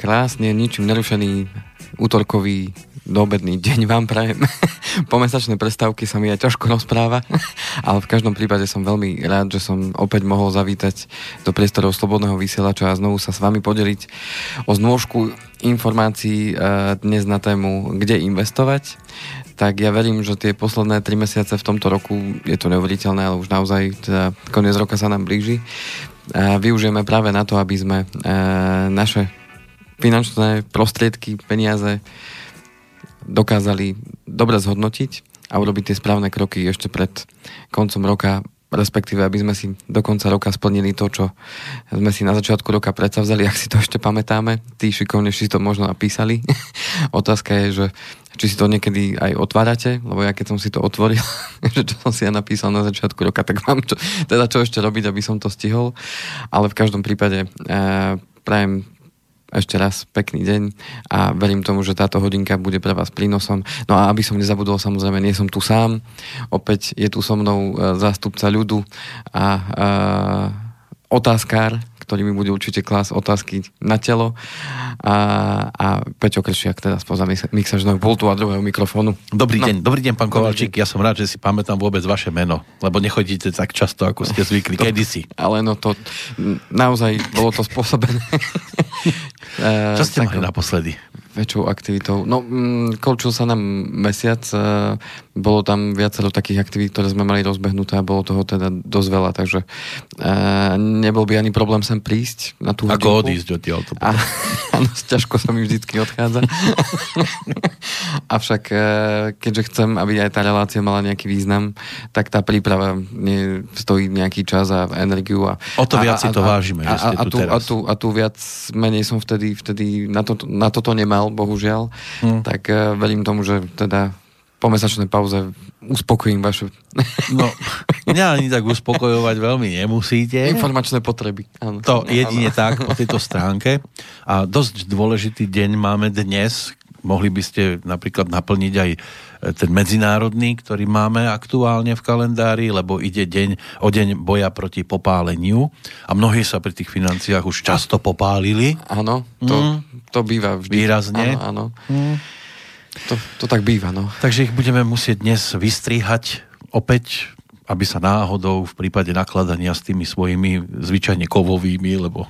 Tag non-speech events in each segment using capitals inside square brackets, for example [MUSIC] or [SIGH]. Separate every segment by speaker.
Speaker 1: Krásne, ničím nerušený útorkový doobedný deň vám prajem. [LAUGHS] po mesačnej prestávke sa mi aj ťažko rozpráva, [LAUGHS] ale v každom prípade som veľmi rád, že som opäť mohol zavítať do priestorov Slobodného vysielača a znovu sa s vami podeliť o znôžku informácií e, dnes na tému, kde investovať. Tak ja verím, že tie posledné tri mesiace v tomto roku, je to neuveriteľné, ale už naozaj teda koniec roka sa nám blíži, využijeme práve na to, aby sme e, naše finančné prostriedky, peniaze dokázali dobre zhodnotiť a urobiť tie správne kroky ešte pred koncom roka, respektíve aby sme si do konca roka splnili to, čo sme si na začiatku roka predsavzali, [LAUGHS] ak si to ešte pamätáme. Tí šikovnejší to možno napísali. [LAUGHS] Otázka je, že či si to niekedy aj otvárate, lebo ja keď som si to otvoril, [LAUGHS] že čo som si ja napísal na začiatku roka, tak mám čo, teda čo ešte robiť, aby som to stihol. Ale v každom prípade e, prajem ešte raz pekný deň a verím tomu, že táto hodinka bude pre vás prínosom. No a aby som nezabudol, samozrejme, nie som tu sám. Opäť je tu so mnou e, zástupca ľudu a, a otázkár, ktorý mi bude určite klas otázky na telo a, a Peťo Kršiak teda spoza mixažného pultu a druhého mikrofónu.
Speaker 2: Dobrý no. deň, dobrý deň, pán Kovalčík. Ja som rád, že si pamätám vôbec vaše meno, lebo nechodíte tak často, ako ste zvykli to, kedysi.
Speaker 1: Ale no to naozaj bolo to spôsobené. [LAUGHS] [LAUGHS]
Speaker 2: Čo ste mali naposledy?
Speaker 1: Väčšou aktivitou. No, mm, končil sa nám mesiac, e, bolo tam viacero takých aktivít, ktoré sme mali rozbehnuté a bolo toho teda dosť veľa, takže e, nebol by ani problém sem prísť na tú
Speaker 2: Ako odísť odtiaľ to
Speaker 1: a, [LAUGHS] Áno, ťažko sa mi vždycky odchádza. [LAUGHS] Avšak, e, keďže chcem, aby aj tá relácia mala nejaký význam, tak tá príprava nie, stojí nejaký čas a energiu. A,
Speaker 2: o to viac a, si to a, vážime, a, a, a, tu,
Speaker 1: a, tu, a tu viac menej som vtedy, vtedy na, to, na toto nemal nemal, bohužiaľ, hmm. tak uh, verím tomu, že teda po mesačnej pauze uspokojím vaše... [LAUGHS]
Speaker 2: No, mňa ani tak uspokojovať veľmi nemusíte.
Speaker 1: Informačné potreby.
Speaker 2: Áno. To jedine tak po tejto stránke. A dosť dôležitý deň máme dnes. Mohli by ste napríklad naplniť aj ten medzinárodný, ktorý máme aktuálne v kalendári, lebo ide deň, o deň boja proti popáleniu a mnohí sa pri tých financiách už často popálili.
Speaker 1: Áno, to, mm. to býva vždy.
Speaker 2: Výrazne.
Speaker 1: Áno, áno. Mm. To, to tak býva, no.
Speaker 2: Takže ich budeme musieť dnes vystrihať opäť aby sa náhodou v prípade nakladania s tými svojimi zvyčajne kovovými, lebo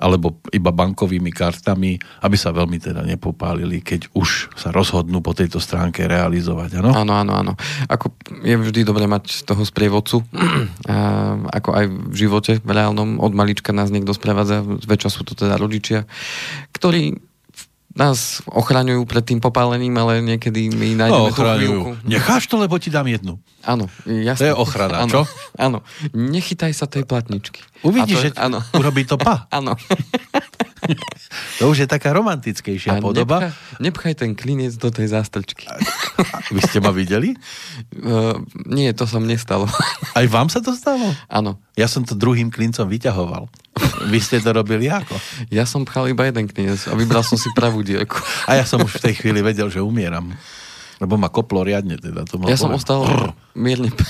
Speaker 2: alebo iba bankovými kartami, aby sa veľmi teda nepopálili, keď už sa rozhodnú po tejto stránke realizovať, áno?
Speaker 1: Áno, áno, áno. Ako je vždy dobre mať toho sprievodcu, [CLEARS THROAT] ako aj v živote v reálnom, od malička nás niekto sprevádza, zväčša sú to teda rodičia, ktorí nás ochraňujú pred tým popálením, ale niekedy my nájdeme no, tú chvíľku.
Speaker 2: Necháš to, lebo ti dám jednu.
Speaker 1: Áno,
Speaker 2: jasne. To je ochrana,
Speaker 1: áno,
Speaker 2: čo?
Speaker 1: Áno, nechytaj sa tej platničky.
Speaker 2: Uvidíš, že áno. urobí to pa. [LAUGHS]
Speaker 1: Áno. [LAUGHS]
Speaker 2: to už je taká romantickejšia a podoba.
Speaker 1: Nepchaj, nepchaj ten klinec do tej zástrčky. A,
Speaker 2: vy ste ma videli?
Speaker 1: Uh, [LAUGHS] nie, to som nestalo. [LAUGHS]
Speaker 2: Aj vám sa to stalo?
Speaker 1: Áno.
Speaker 2: Ja som to druhým klincom vyťahoval. Vy ste to robili ako?
Speaker 1: Ja som pchal iba jeden klinec a vybral som si pravú dierku.
Speaker 2: A ja som už v tej chvíli vedel, že umieram. Lebo ma koplo riadne teda. To
Speaker 1: ja som ostal mierne [LAUGHS]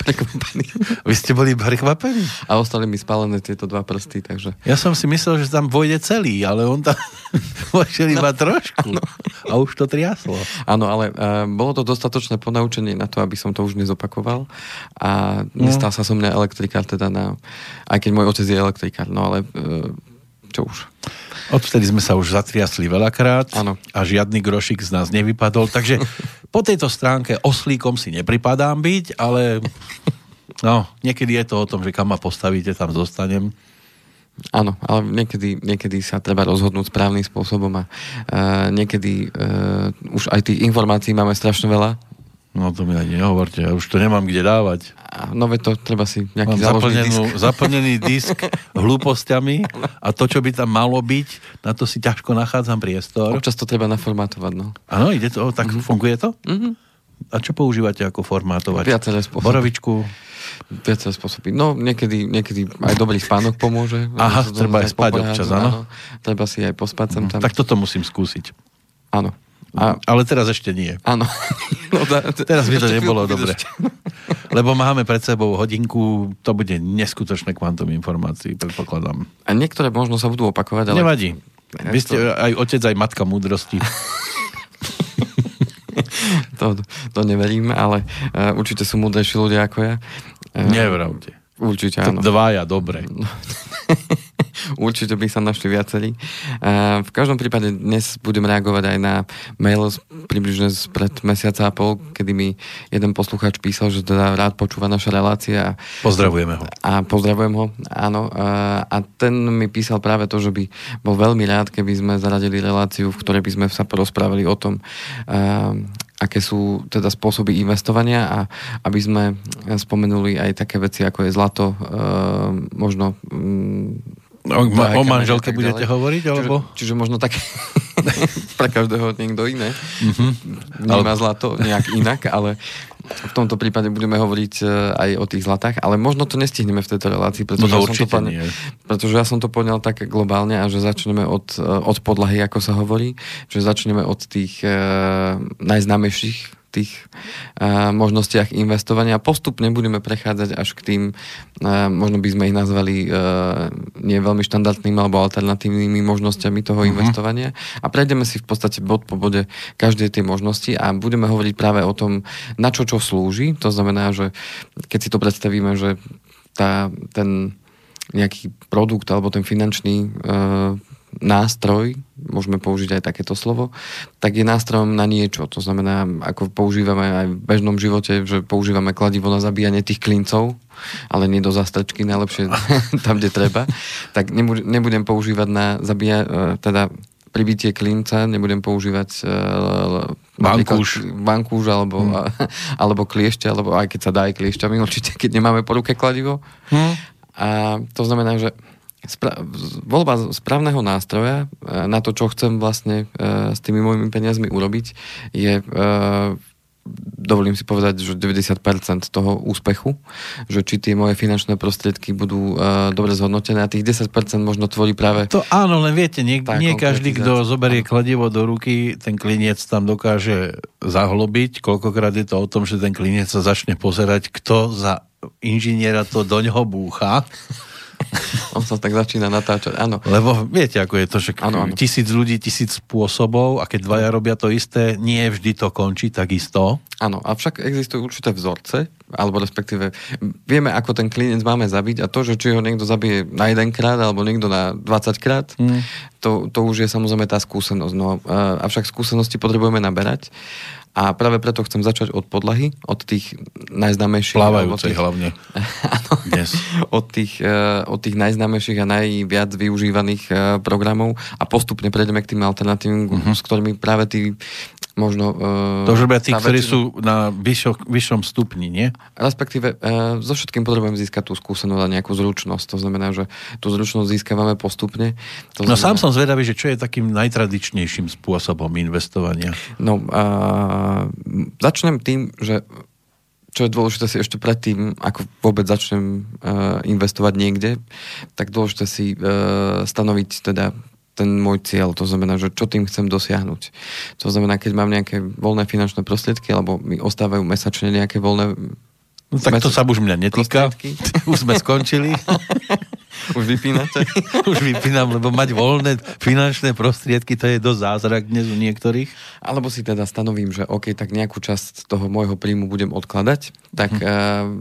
Speaker 1: prekvapený.
Speaker 2: Vy ste boli prekvapení?
Speaker 1: A ostali mi spálené tieto dva prsty, takže...
Speaker 2: Ja som si myslel, že tam vojde celý, ale on tam [LAUGHS] vošiel iba no, trošku. No. A už to triaslo.
Speaker 1: Áno, ale uh, bolo to dostatočné ponaučenie na to, aby som to už nezopakoval. A nestal no. sa som mňa elektrikár teda na... Aj keď môj otec je elektrikár, no ale uh, čo už.
Speaker 2: Odvtedy sme sa už zatriasli veľakrát ano. a žiadny grošik z nás nevypadol, takže [LAUGHS] po tejto stránke oslíkom si nepripadám byť, ale no, niekedy je to o tom, že kam ma postavíte, tam zostanem.
Speaker 1: Áno, ale niekedy, niekedy sa treba rozhodnúť správnym spôsobom a uh, niekedy uh, už aj tých informácií máme strašne veľa
Speaker 2: No to mi ani nehovorte, ja už to nemám kde dávať.
Speaker 1: No veď to treba si nejaký
Speaker 2: Mám zaplnenú, disk. [LAUGHS] zaplnený disk hlúpostiami a to, čo by tam malo byť, na to si ťažko nachádzam priestor.
Speaker 1: Občas to treba naformátovať, no.
Speaker 2: Áno, ide to, tak mm-hmm. funguje to? Mm-hmm. A čo používate ako formátovať?
Speaker 1: Viaceré spôsoby.
Speaker 2: Borovičku?
Speaker 1: Viaceré spôsoby. No, niekedy, niekedy aj dobrý spánok pomôže.
Speaker 2: Aha, treba aj spať občas, áno.
Speaker 1: Treba si aj pospať sem tam.
Speaker 2: Tak toto musím skúsiť.
Speaker 1: Áno.
Speaker 2: A, ale teraz ešte nie.
Speaker 1: Áno. [LAUGHS]
Speaker 2: No, da, teraz by to nebolo dobre. [LAUGHS] Lebo máme pred sebou hodinku, to bude neskutočné kvantum informácií, predpokladám.
Speaker 1: A niektoré možno sa budú opakovať, ale...
Speaker 2: Nevadí. Vy ste aj otec, aj matka múdrosti. [LAUGHS]
Speaker 1: to, to neverím, ale uh, určite sú múdrejší ľudia ako ja.
Speaker 2: Uh, Nevravte.
Speaker 1: Určite áno.
Speaker 2: Dvaja, dobre.
Speaker 1: Určite by sa našli viacerí. V každom prípade dnes budem reagovať aj na mail približne pred mesiaca a pol, kedy mi jeden poslucháč písal, že teda rád počúva naša relácia.
Speaker 2: Pozdravujeme ho.
Speaker 1: A pozdravujem ho, áno. A ten mi písal práve to, že by bol veľmi rád, keby sme zaradili reláciu, v ktorej by sme sa porozprávali o tom, aké sú teda spôsoby investovania a aby sme spomenuli aj také veci, ako je zlato, možno
Speaker 2: O, ma, o manželke budete ďalej. hovoriť? Alebo?
Speaker 1: Čiže, čiže možno tak [LAUGHS] pre každého niekto iné. Mm-hmm. Nemá ale... zlato nejak inak, ale v tomto prípade budeme hovoriť e, aj o tých zlatách, ale možno to nestihneme v tejto relácii, pretože, no, ja, som to poňal, pretože ja som to poňal tak globálne a že začneme od, e, od podlahy, ako sa hovorí, že začneme od tých uh, najznámejších tých uh, možnostiach investovania. Postupne budeme prechádzať až k tým, uh, možno by sme ich nazvali uh, nie veľmi štandardnými alebo alternatívnymi možnosťami toho uh-huh. investovania a prejdeme si v podstate bod po bode každej tej možnosti a budeme hovoriť práve o tom, na čo čo slúži. To znamená, že keď si to predstavíme, že tá, ten nejaký produkt alebo ten finančný uh, nástroj, môžeme použiť aj takéto slovo, tak je nástrojom na niečo. To znamená, ako používame aj v bežnom živote, že používame kladivo na zabíjanie tých klincov, ale nie do zastrčky, najlepšie [LAUGHS] tam, kde treba, tak nebudem používať na zabíja, e, teda pribitie klinca, nebudem používať uh,
Speaker 2: bankúš.
Speaker 1: bankúš alebo, hmm. [LAUGHS] alebo kliešte, alebo aj keď sa dá aj kliešťami, [LAUGHS] určite, keď nemáme po ruke kladivo. Hmm. A to znamená, že spra- voľba správneho nástroja e, na to, čo chcem vlastne e, s tými mojimi peniazmi urobiť, je e, dovolím si povedať, že 90% toho úspechu, že či tie moje finančné prostriedky budú uh, dobre zhodnotené. A tých 10% možno tvorí práve...
Speaker 2: To áno, len viete, nie, nie každý, kto zoberie kladivo do ruky, ten kliniec tam dokáže zahlobiť. Koľkokrát je to o tom, že ten kliniec sa začne pozerať, kto za inžiniera to do ňoho búcha [LAUGHS]
Speaker 1: On sa tak začína natáčať, áno.
Speaker 2: Lebo viete, ako je to, že ano, ano. tisíc ľudí, tisíc spôsobov a keď dvaja robia to isté, nie vždy to končí takisto.
Speaker 1: Áno, avšak existujú určité vzorce, alebo respektíve vieme, ako ten klinec máme zabiť a to, že či ho niekto zabije na jeden krát alebo niekto na 20 krát, mm. to, to už je samozrejme tá skúsenosť. No, avšak skúsenosti potrebujeme naberať a práve preto chcem začať od podlahy, od tých najznámejších.
Speaker 2: Plávajúcej tých, hlavne. [LAUGHS]
Speaker 1: Áno, od tých, uh, od tých najznámejších a najviac využívaných uh, programov a postupne prejdeme k tým alternatívnym, uh-huh. s ktorými práve tí možno...
Speaker 2: Uh, to už robia tí, ktorí sú na vyššo, vyššom stupni, nie?
Speaker 1: Respektíve, uh, so všetkým potrebujem získať tú skúsenosť a nejakú zručnosť. To znamená, že tú zručnosť získavame postupne. To
Speaker 2: no sám som zvedavý, že čo je takým najtradičnejším spôsobom investovania?
Speaker 1: No, uh, začnem tým, že čo je dôležité si ešte predtým, ako vôbec začnem uh, investovať niekde, tak dôležité si uh, stanoviť teda ten môj cieľ, to znamená, že čo tým chcem dosiahnuť. To znamená, keď mám nejaké voľné finančné prostriedky, alebo mi ostávajú mesačne nejaké voľné
Speaker 2: No tak to sa už mňa netýka. [LAUGHS] Už sme skončili. [LAUGHS]
Speaker 1: Už vypínate? [LAUGHS]
Speaker 2: Už vypínam, lebo mať voľné finančné prostriedky, to je dosť zázrak dnes u niektorých.
Speaker 1: Alebo si teda stanovím, že OK, tak nejakú časť toho môjho príjmu budem odkladať, tak hm. uh,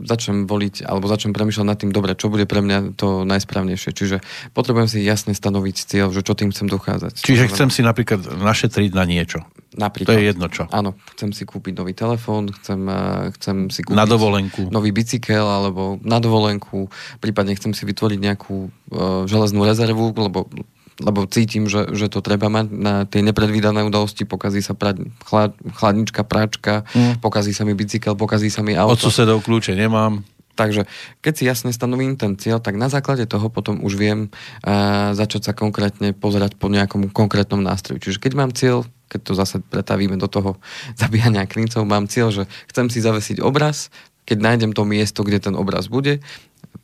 Speaker 1: začnem voliť, alebo začnem premýšľať nad tým, dobre, čo bude pre mňa to najsprávnejšie. Čiže potrebujem si jasne stanoviť cieľ, že čo tým chcem dochádzať.
Speaker 2: Čiže chcem si napríklad našetriť na niečo.
Speaker 1: Napríklad.
Speaker 2: To je jedno čo.
Speaker 1: Áno, chcem si kúpiť nový telefón, chcem, uh, chcem si kúpiť...
Speaker 2: Na dovolenku.
Speaker 1: Nový bicykel, alebo na dovolenku, prípadne chcem si vytvoriť nejakú uh, železnú rezervu, lebo lebo cítim, že, že to treba mať na tie nepredvídané udalosti, pokazí sa pra, chlad, chladnička, práčka, mm. pokazí sa mi bicykel, pokazí sa mi auto.
Speaker 2: Od susedov kľúče nemám.
Speaker 1: Takže keď si jasne stanovím ten cieľ, tak na základe toho potom už viem uh, začať sa konkrétne pozerať po nejakom konkrétnom nástroju. Čiže keď mám cieľ, keď to zase pretavíme do toho [LAUGHS] zabíjania klincov, mám cieľ, že chcem si zavesiť obraz, keď nájdem to miesto, kde ten obraz bude,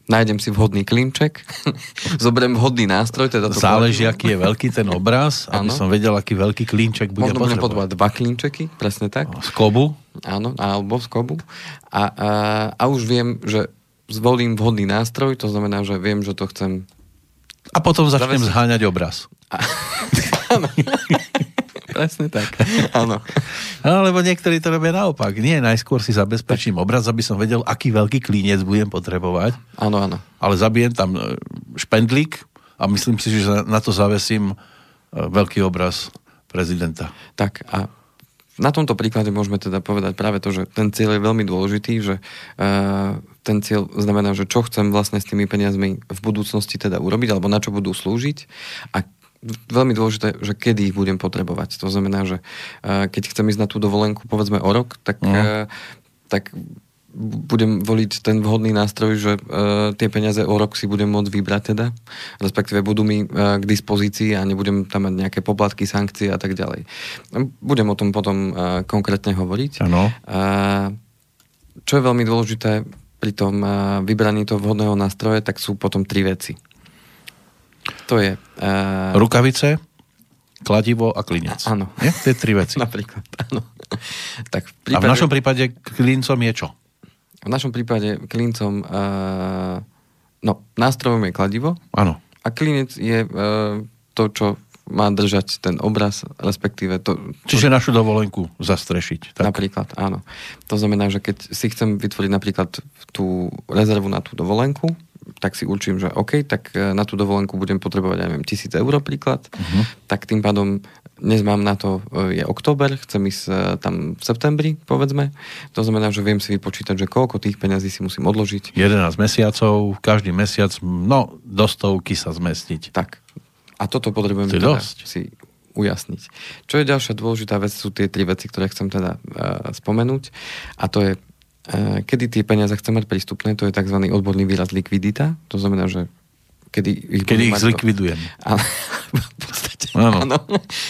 Speaker 1: nájdem si vhodný klinček, [LAUGHS] zoberiem vhodný nástroj. Teda to
Speaker 2: Záleží, aký je veľký ten obraz, aby ano. som vedel, aký veľký klinček bude
Speaker 1: Možno budem potrebovať dva klinčeky, presne tak.
Speaker 2: Z kobu?
Speaker 1: Áno, alebo z kobu. A, a, a už viem, že zvolím vhodný nástroj, to znamená, že viem, že to chcem
Speaker 2: a potom začnem zavesiť. zháňať obraz. A... [LAUGHS] [LAUGHS]
Speaker 1: Presne tak. [LAUGHS] Áno.
Speaker 2: Alebo niektorí to robia naopak. Nie, najskôr si zabezpečím obraz, aby som vedel, aký veľký klínec budem potrebovať.
Speaker 1: Áno, áno.
Speaker 2: Ale zabijem tam e, špendlík a myslím si, že na to zavesím e, veľký obraz prezidenta.
Speaker 1: Tak a na tomto príklade môžeme teda povedať práve to, že ten cieľ je veľmi dôležitý, že uh, ten cieľ znamená, že čo chcem vlastne s tými peniazmi v budúcnosti teda urobiť, alebo na čo budú slúžiť a veľmi dôležité, že kedy ich budem potrebovať. To znamená, že uh, keď chcem ísť na tú dovolenku povedzme o rok, tak, mm. tak budem voliť ten vhodný nástroj, že uh, tie peniaze o rok si budem môcť vybrať teda, respektíve budú mi uh, k dispozícii a nebudem tam mať nejaké poplatky, sankcie a tak ďalej. Budem o tom potom uh, konkrétne hovoriť.
Speaker 2: Ano.
Speaker 1: Uh, čo je veľmi dôležité pri tom uh, vybraní toho vhodného nástroje, tak sú potom tri veci. To je...
Speaker 2: Uh, Rukavice, kladivo a klinec.
Speaker 1: Áno.
Speaker 2: Nie? Tie tri veci. [LAUGHS]
Speaker 1: Napríklad, áno.
Speaker 2: tak v prípade... A v našom prípade klincom je čo?
Speaker 1: V našom prípade klincom uh, no, nástrojom je kladivo.
Speaker 2: Áno.
Speaker 1: A klinec je uh, to, čo má držať ten obraz, respektíve to...
Speaker 2: Čiže našu dovolenku zastrešiť.
Speaker 1: Tak. Napríklad, áno. To znamená, že keď si chcem vytvoriť napríklad tú rezervu na tú dovolenku, tak si určím, že OK, tak e, na tú dovolenku budem potrebovať, ja neviem, tisíc eur príklad, uh-huh. tak tým pádom dnes mám na to, e, je október, chcem ísť e, tam v septembri, povedzme. To znamená, že viem si vypočítať, že koľko tých peňazí si musím odložiť.
Speaker 2: 11 mesiacov, každý mesiac, no, do stovky sa zmestiť.
Speaker 1: Tak. A toto potrebujem teda si ujasniť. Čo je ďalšia dôležitá vec, sú tie tri veci, ktoré chcem teda uh, spomenúť. A to je, kedy tie peniaze chcem mať prístupné, to je tzv. odborný výraz likvidita. To znamená, že kedy ich,
Speaker 2: kedy ich zlikvidujem. [LAUGHS]
Speaker 1: Ale, v podstate, áno. áno.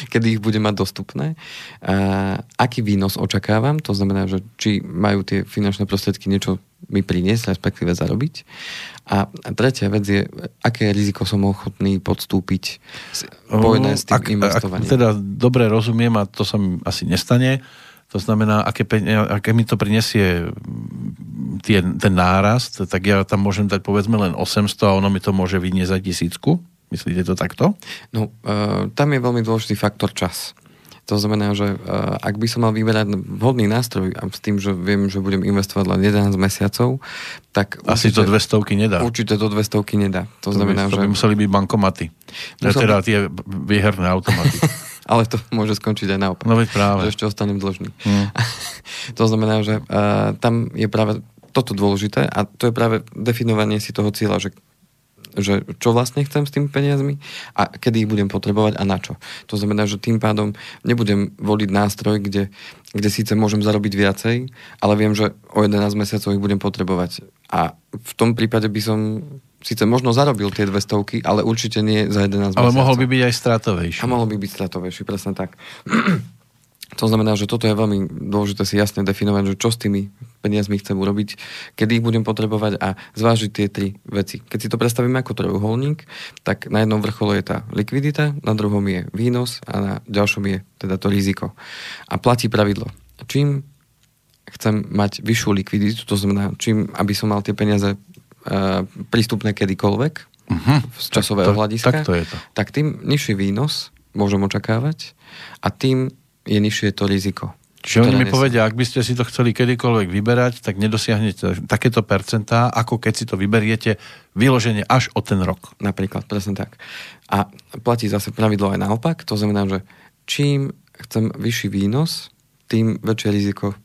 Speaker 1: Kedy ich budem mať dostupné. A, aký výnos očakávam, to znamená, že či majú tie finančné prostriedky niečo mi priniesť, respektíve zarobiť. A tretia vec je, aké riziko som ochotný podstúpiť spojené s tým ak, investovaním.
Speaker 2: Ak teda dobre rozumiem, a to sa mi asi nestane, to znamená, aké, aké mi to prinesie mm, tie, ten nárast, tak ja tam môžem dať povedzme len 800 a ono mi to môže vyniesť aj tisícku? Myslíte to takto?
Speaker 1: No, uh, tam je veľmi dôležitý faktor čas. To znamená, že uh, ak by som mal vyberať vhodný nástroj a s tým, že viem, že budem investovať len 11 mesiacov, tak...
Speaker 2: Asi určite, to 200 nedá.
Speaker 1: Určite to 200 nedá. To, to znamená,
Speaker 2: by, to že... by museli byť bankomaty. Musel teda tie výherné automaty. [LAUGHS]
Speaker 1: ale to [LAUGHS] môže skončiť aj naopak.
Speaker 2: No veď práve.
Speaker 1: Že ešte ostanem dlžný. Hmm. [LAUGHS] to znamená, že uh, tam je práve toto dôležité a to je práve definovanie si toho cieľa, že že čo vlastne chcem s tými peniazmi a kedy ich budem potrebovať a na čo. To znamená, že tým pádom nebudem voliť nástroj, kde, kde síce môžem zarobiť viacej, ale viem, že o 11 mesiacov ich budem potrebovať. A v tom prípade by som síce možno zarobil tie dve stovky, ale určite nie za 11
Speaker 2: Ale mesiacov. mohol by byť aj stratovejší.
Speaker 1: A mohol by byť stratovejší, presne tak. [CLEARS THROAT] to znamená, že toto je veľmi dôležité si jasne definovať, že čo s tými peniazmi chcem urobiť, kedy ich budem potrebovať a zvážiť tie tri veci. Keď si to predstavíme ako trojuholník, tak na jednom vrchole je tá likvidita, na druhom je výnos a na ďalšom je teda to riziko. A platí pravidlo. Čím chcem mať vyššiu likviditu, to znamená, čím, aby som mal tie peniaze prístupné kedykoľvek uh-huh. z časového tak to, hľadiska,
Speaker 2: tak, to je to.
Speaker 1: tak tým nižší výnos môžem očakávať a tým je nižšie to riziko.
Speaker 2: Čiže oni mi povedia, ak by ste si to chceli kedykoľvek vyberať, tak nedosiahnete takéto percentá, ako keď si to vyberiete vyloženie až o ten rok.
Speaker 1: Napríklad, presne tak. A platí zase pravidlo aj naopak, to znamená, že čím chcem vyšší výnos, tým väčšie riziko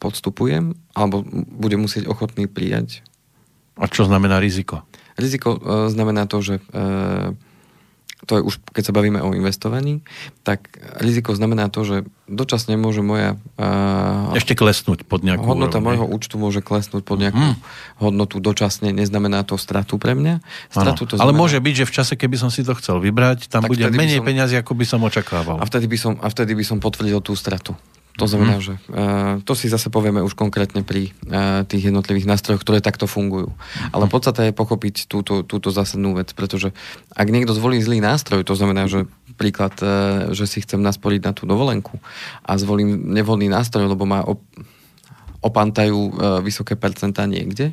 Speaker 1: podstupujem, alebo budem musieť ochotný prijať
Speaker 2: a čo znamená riziko?
Speaker 1: Riziko e, znamená to, že e, to je už, keď sa bavíme o investovaní, tak riziko znamená to, že dočasne môže moja...
Speaker 2: E, Ešte klesnúť pod nejakú
Speaker 1: Hodnota úrovne. môjho účtu môže klesnúť pod nejakú hmm. hodnotu dočasne, neznamená to stratu pre mňa.
Speaker 2: Stratu to znamená... Ale môže byť, že v čase, keby som si to chcel vybrať, tam bude menej som... peniazy, ako by som očakával.
Speaker 1: A vtedy by som, a vtedy by som potvrdil tú stratu. To znamená, mm. že uh, to si zase povieme už konkrétne pri uh, tých jednotlivých nástrojoch, ktoré takto fungujú. Mm. Ale podstata je pochopiť túto, túto zásadnú vec, pretože ak niekto zvolí zlý nástroj, to znamená, že príklad, uh, že si chcem nasporiť na tú dovolenku a zvolím nevhodný nástroj, lebo má op- opantajú uh, vysoké percentá niekde,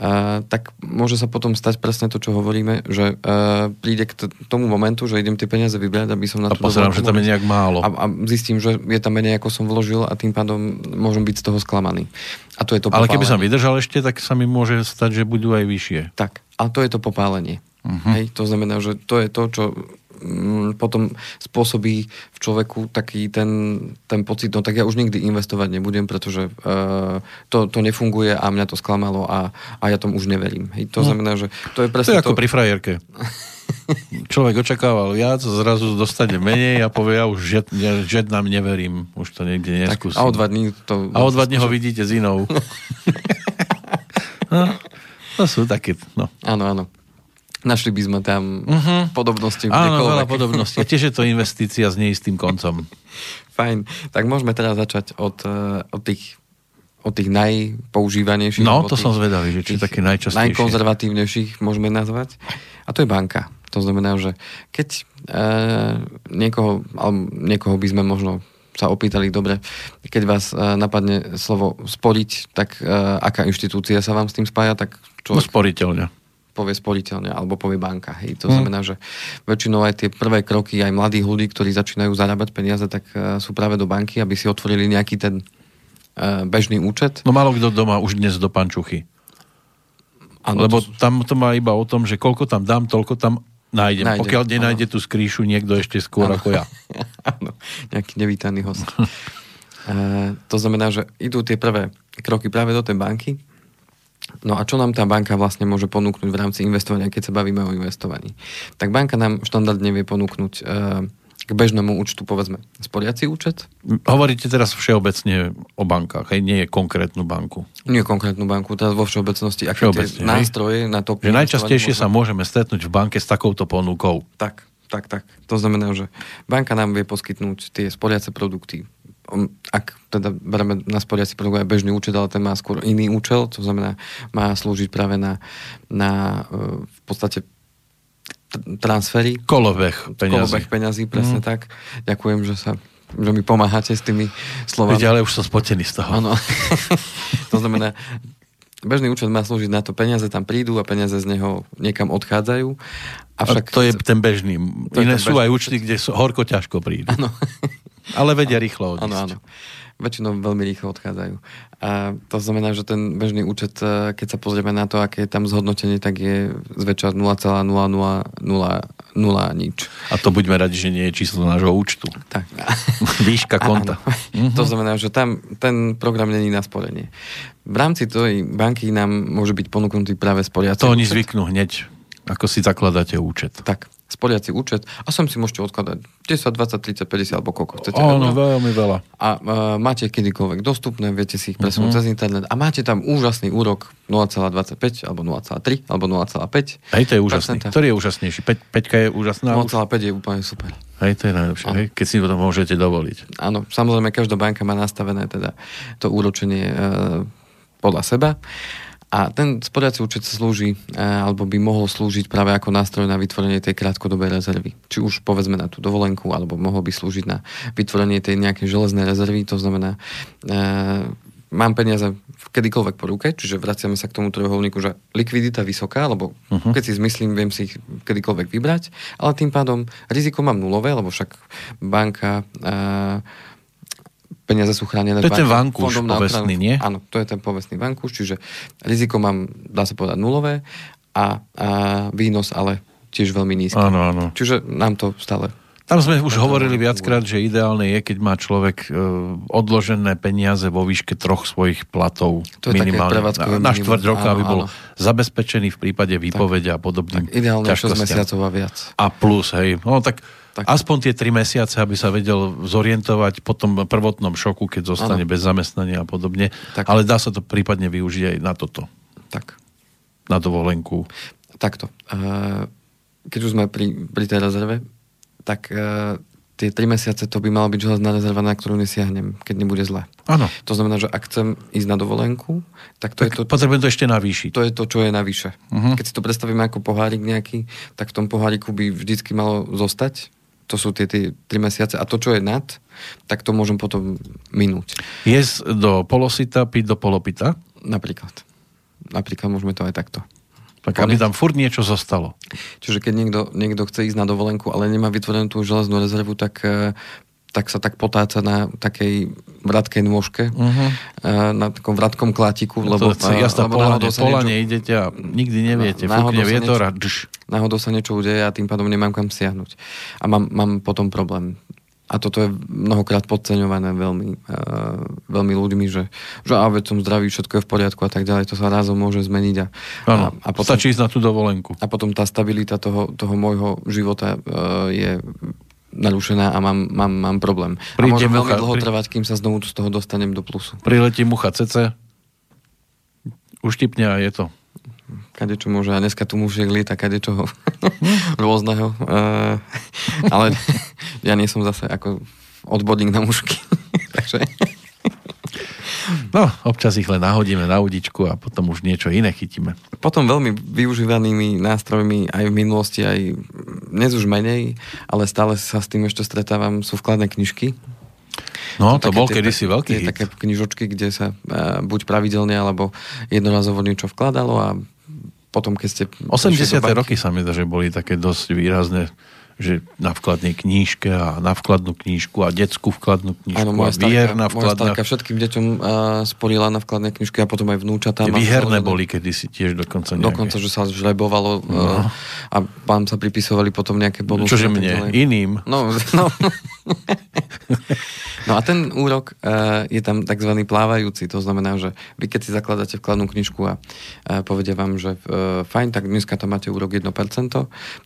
Speaker 1: uh, tak môže sa potom stať presne to, čo hovoríme, že uh, príde k tomu momentu, že idem tie peniaze vybrať, aby som na
Speaker 2: a
Speaker 1: tú
Speaker 2: pozerám, že tam je nejak málo.
Speaker 1: A, a zistím, že je tam menej, ako som vložil a tým pádom môžem byť z toho sklamaný. A to je to
Speaker 2: Ale keby som vydržal ešte, tak sa mi môže stať, že budú aj vyššie.
Speaker 1: Tak, a to je to popálenie. Uh-huh. Hej, to znamená, že to je to, čo potom spôsobí v človeku taký ten, ten pocit, no tak ja už nikdy investovať nebudem, pretože uh, to, to nefunguje a mňa to sklamalo a, a ja tomu už neverím. Hej, to
Speaker 2: No.
Speaker 1: znamená, že to je
Speaker 2: To
Speaker 1: presne
Speaker 2: je ako pri frajerke. [LAUGHS] Človek očakával viac, zrazu dostane menej a povie, ja už ja žiadnam neverím, už to niekde
Speaker 1: tak,
Speaker 2: neskúsim.
Speaker 1: a o dva dní to...
Speaker 2: a o dva dní ho vidíte s inou. [LAUGHS] no, to sú také, no.
Speaker 1: Áno, áno. Našli by sme tam uh-huh. podobnosti.
Speaker 2: Áno, veľa podobností. A tiež je to investícia s neistým koncom. [LAUGHS]
Speaker 1: Fajn. Tak môžeme teraz začať od, eh, od tých od tých najpoužívanejších.
Speaker 2: No, to som zvedavý, že či také najčastejšie.
Speaker 1: Najkonzervatívnejších môžeme nazvať. A to je banka. To znamená, že keď e, niekoho, alebo niekoho by sme možno sa opýtali, dobre, keď vás e, napadne slovo sporiť, tak e, aká inštitúcia sa vám s tým spája, tak
Speaker 2: No,
Speaker 1: človek
Speaker 2: sporiteľne.
Speaker 1: Povie sporiteľne alebo povie banka. Hej. To
Speaker 2: Hm.
Speaker 1: znamená, že väčšinou aj tie prvé kroky aj mladých ľudí, ktorí začínajú zarábať peniaze, tak uh, sú práve do banky, aby si otvorili nejaký ten uh, bežný účet.
Speaker 2: No málo kto doma už dnes do pančuchy.
Speaker 1: Áno,
Speaker 2: Lebo
Speaker 1: to
Speaker 2: tam to má iba o tom, že koľko tam dám, toľko tam nájdem.
Speaker 1: Nájdem,
Speaker 2: Pokiaľ nenájde tú skrýšu niekto ešte skôr
Speaker 1: Áno.
Speaker 2: ako ja. [LAUGHS]
Speaker 1: Áno, nejaký nevítaný host. uh, [LAUGHS] to znamená, že idú tie prvé kroky práve do tej banky. No a čo nám tá banka vlastne môže ponúknuť v rámci investovania, keď sa bavíme o investovaní? Tak banka nám štandardne vie ponúknuť uh, k bežnému účtu, povedzme, sporiaci účet,
Speaker 2: Hovoríte teraz všeobecne o bankách, hej? nie je konkrétnu banku.
Speaker 1: Nie konkrétnu banku, teraz vo všeobecnosti, aké
Speaker 2: Všeobecne, hej?
Speaker 1: nástroje na to...
Speaker 2: Že najčastejšie sa
Speaker 1: investovanie
Speaker 2: môžeme stretnúť v banke s takouto ponukou.
Speaker 1: môžeme- Tak, tak, tak. To znamená, že banka nám vie poskytnúť tie sporiace produkty. Ak teda bereme na sporiaci produkt aj bežný účet, ale ten má skôr iný účel, to znamená, má slúžiť práve na, na e, v podstate transfery.
Speaker 2: Kolobeh peňazí.
Speaker 1: Kolobeh peňazí, presne mm. tak. Ďakujem, že sa že mi pomáhate s tými slovami.
Speaker 2: Veď, ale už som spotený z toho.
Speaker 1: Áno. [LAUGHS] to znamená, bežný účet má slúžiť na to, peniaze tam prídu a peniaze z neho niekam odchádzajú.
Speaker 2: A
Speaker 1: Avšak
Speaker 2: to je ten bežný.
Speaker 1: To
Speaker 2: Iné
Speaker 1: ten
Speaker 2: sú
Speaker 1: bežný
Speaker 2: aj účty, kde sú horko ťažko prídu.
Speaker 1: Áno.
Speaker 2: Ale vedia rýchlo odísť.
Speaker 1: Áno, áno. Väčšinou veľmi rýchlo odchádzajú. A to znamená, že ten bežný účet, eh, keď sa pozrieme na to, aké je tam zhodnotenie, tak je zväčša 0,0000 nič.
Speaker 2: A to buďme radi, že nie je číslo nášho účtu.
Speaker 1: Tak. [LAUGHS]
Speaker 2: Výška konta.
Speaker 1: Áno. To znamená, že tam ten program není na sporenie. V rámci tej banky nám môže byť ponúknutý práve sporiaci
Speaker 2: To oni
Speaker 1: účet.
Speaker 2: zvyknú hneď, ako si zakladáte účet.
Speaker 1: Tak, sporiaci účet a sem si môžete odkladať 10, 20, 30, 50 alebo koľko chcete.
Speaker 2: Áno, veľmi veľa.
Speaker 1: a uh, máte kedykoľvek dostupné, viete si ich presunúť uh-huh. cez internet a máte tam úžasný úrok 0,25 alebo 0,3 alebo 0,5.
Speaker 2: Hej, to je úžasný.
Speaker 1: Percenta.
Speaker 2: Ktorý je úžasnejší? Peť, peťka je úžasná? už?
Speaker 1: 0,5 je úplne super.
Speaker 2: Hej, to je najlepšie. Hej, keď si to môžete dovoliť.
Speaker 1: Áno, samozrejme každá banka má nastavené teda to úročenie uh, podľa seba. A ten sporiaci účet slúži, eh, alebo by mohol slúžiť práve ako nástroj na vytvorenie tej krátkodobej rezervy. Či už povedzme na tú dovolenku, alebo mohol by slúžiť na vytvorenie tej nejakej železnej rezervy, to znamená, e, mám peniaze v kedykoľvek po ruke, čiže vraciame sa k tomu trojuholníku, že likvidita vysoká, lebo uh-huh. keď si zmyslím, viem si ich kedykoľvek vybrať, ale tým pádom riziko mám nulové, lebo však banka e, peniaze sú chránené
Speaker 2: To je ten vankúš povestný, nie?
Speaker 1: Áno, to je ten povestný vankúš, čiže riziko mám, dá sa povedať, nulové a, a výnos ale tiež veľmi nízky.
Speaker 2: Áno, áno.
Speaker 1: Čiže nám to stále...
Speaker 2: Tam sme už hovorili viackrát, že ideálne je, keď má človek e, odložené peniaze vo výške troch svojich platov
Speaker 1: To je
Speaker 2: minimálne na, na štvrť roka,
Speaker 1: Áno,
Speaker 2: aby bol
Speaker 1: áno.
Speaker 2: zabezpečený v prípade výpovede a podobným
Speaker 1: Tak ideálne 6
Speaker 2: ťažkostiam.
Speaker 1: mesiacov a viac.
Speaker 2: A plus, hej. No tak,
Speaker 1: Tak.
Speaker 2: aspoň tie 3 mesiace, aby sa vedel zorientovať po tom prvotnom šoku, keď zostane
Speaker 1: Áno.
Speaker 2: bez zamestnania a podobne.
Speaker 1: Tak.
Speaker 2: Ale dá sa to prípadne využiť aj na toto.
Speaker 1: Tak,
Speaker 2: Na dovolenku.
Speaker 1: takto. Uh, keď už sme pri, pri tej rezerve, tak uh, tie 3 mesiace to by mala byť železná rezerva, na ktorú nesiahnem, keď nebude zle.
Speaker 2: Áno.
Speaker 1: To znamená, že ak chcem ísť na dovolenku, tak to
Speaker 2: Tak
Speaker 1: je to,
Speaker 2: potrebujem to ešte navýšiť.
Speaker 1: to je to, čo je navyše.
Speaker 2: Mhm.
Speaker 1: Keď si to predstavíme ako pohárik nejaký, tak v tom poháriku by vždycky malo zostať To sú tie, tie 3 mesiace. A to, čo je nad, tak to môžem potom minúť.
Speaker 2: Jesť do polosita, piť do polopita?
Speaker 1: Napríklad. Napríklad môžeme to aj takto.
Speaker 2: Tak aby tam furt niečo zostalo.
Speaker 1: Čiže keď niekto, niekto chce ísť na dovolenku, ale nemá vytvorenú tú železnú rezervu, tak, eh, tak sa tak potáca na takej vratkej nôžke, uh-huh. na takom vratkom klátiku.
Speaker 2: No lebo, to je jasná polane, polane niečo, idete a nikdy neviete, no, fúkne vietor a
Speaker 1: dž. Náhodou sa niečo udeje a tým pádom nemám kam siahnuť. A mám, mám potom problém a toto je mnohokrát podceňované veľmi, uh, veľmi ľuďmi, že, že a veď som zdravý, všetko je v poriadku a tak ďalej, to sa rázom môže zmeniť. A,
Speaker 2: ano, a, a potom, stačí ísť na tú dovolenku.
Speaker 1: A potom tá stabilita toho, toho môjho života uh, je narušená a mám, mám, mám problém. Príde a môže mucha, veľmi dlho pri... trvať, kým sa znovu z toho dostanem do plusu.
Speaker 2: Priletí mucha cece, uštipne a je to
Speaker 1: kade čo môže. A dneska tu mužiek lieta kade čoho [LAUGHS] rôzneho. Uh, ale [LAUGHS] ja nie som zase ako odborník na mužky. [LAUGHS] Takže...
Speaker 2: No, občas ich len nahodíme na udičku a potom už niečo iné chytíme.
Speaker 1: Potom veľmi využívanými nástrojmi aj v minulosti, aj dnes už menej, ale stále sa s tým ešte stretávam, sú vkladné knižky.
Speaker 2: No, to bol kedysi veľký hit.
Speaker 1: Také knižočky, kde sa uh, buď pravidelne, alebo jednorazovo niečo vkladalo a potom, keď ste...
Speaker 2: 80. roky sa mi zdá, že boli také dosť výrazné že na vkladnej knížke a na vkladnú knížku a detskú vkladnú knížku ano,
Speaker 1: moja
Speaker 2: a výherná vkladná.
Speaker 1: Moja všetkým deťom uh, sporila na vkladnej knižke a potom aj vnúčatám.
Speaker 2: Výherné boli kedysi tiež dokonca nejaké.
Speaker 1: Dokonca, že sa žrebovalo uh, no. a pán sa pripisovali potom nejaké bonusy.
Speaker 2: Čože mne? Iným?
Speaker 1: No, [LAUGHS] no. No a ten úrok uh, je tam tzv. plávajúci, to znamená, že vy keď si zakladáte vkladnú knižku a povedia vám, že uh, fajn, tak dneska tam máte úrok 1%,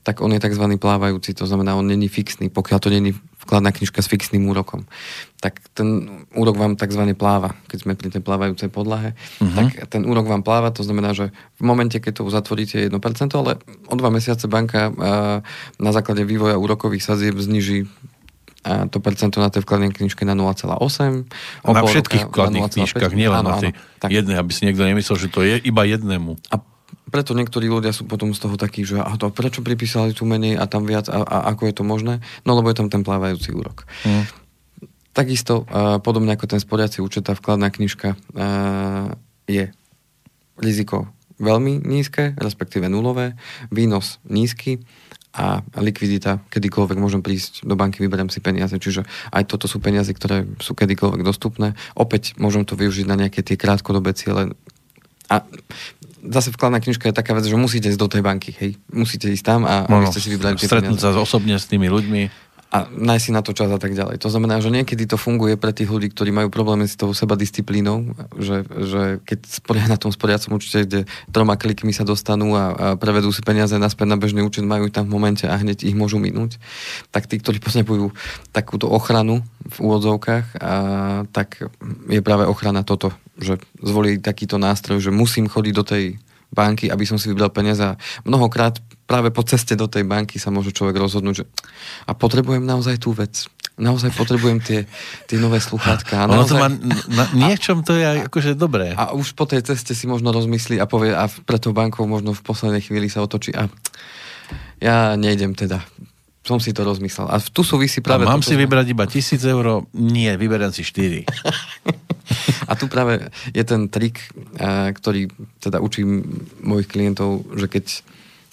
Speaker 1: tak on je tzv. plávajúci, to znamená, on není fixný, pokiaľ to není vkladná knižka s fixným úrokom. Tak ten úrok vám tzv. pláva, keď sme pri tej plávajúcej podlahe, uh-huh. tak ten úrok vám pláva, to znamená, že v momente, keď to uzatvoríte 1%, ale o dva mesiace banka na základe vývoja úrokových sazieb zniží a to percento na tej vkladnej knižke na 0,8.
Speaker 2: Na všetkých vkladných knižkách, nielen na tej jednej, aby si niekto nemyslel, že to je iba jednému.
Speaker 1: A preto niektorí ľudia sú potom z toho takí, že a to prečo pripísali tu menej a tam viac a, a ako je to možné? No lebo je tam ten plávajúci úrok. Mm. Takisto, uh, podobne ako ten sporiaci účet, tá vkladná knižka uh, je riziko veľmi nízke, respektíve nulové, výnos nízky a likvidita, kedykoľvek môžem prísť do banky, vyberiem si peniaze, čiže aj toto sú peniaze, ktoré sú kedykoľvek dostupné. Opäť môžem to využiť na nejaké tie krátkodobé ciele. A zase vkladná knižka je taká vec, že musíte ísť do tej banky, hej. Musíte ísť tam a no, ste si vybrali tie
Speaker 2: Stretnúť sa osobne s tými ľuďmi
Speaker 1: a nájsť si na to čas a tak ďalej. To znamená, že niekedy to funguje pre tých ľudí, ktorí majú problémy s tou seba disciplínou, že, že keď sporia na tom sporiacom účte, kde troma klikmi sa dostanú a, a prevedú si peniaze naspäť na bežný účet, majú tam v momente a hneď ich môžu minúť, tak tí, ktorí potrebujú takúto ochranu v úvodzovkách, a, tak je práve ochrana toto, že zvolí takýto nástroj, že musím chodiť do tej banky, aby som si vybral peniaze mnohokrát práve po ceste do tej banky sa môže človek rozhodnúť, že a potrebujem naozaj tú vec. Naozaj potrebujem tie, tie nové sluchátka.
Speaker 2: A naozaj... to má, na niečom to je a, akože dobré.
Speaker 1: A už po tej ceste si možno rozmyslí a povie a pre tou bankou možno v poslednej chvíli sa otočí a ja nejdem teda. Som si to rozmyslel. A tu súvisí práve...
Speaker 2: A mám si vybrať iba tisíc eur? Nie, vyberám si štyri. [LAUGHS]
Speaker 1: a tu práve je ten trik, ktorý teda učím mojich klientov, že keď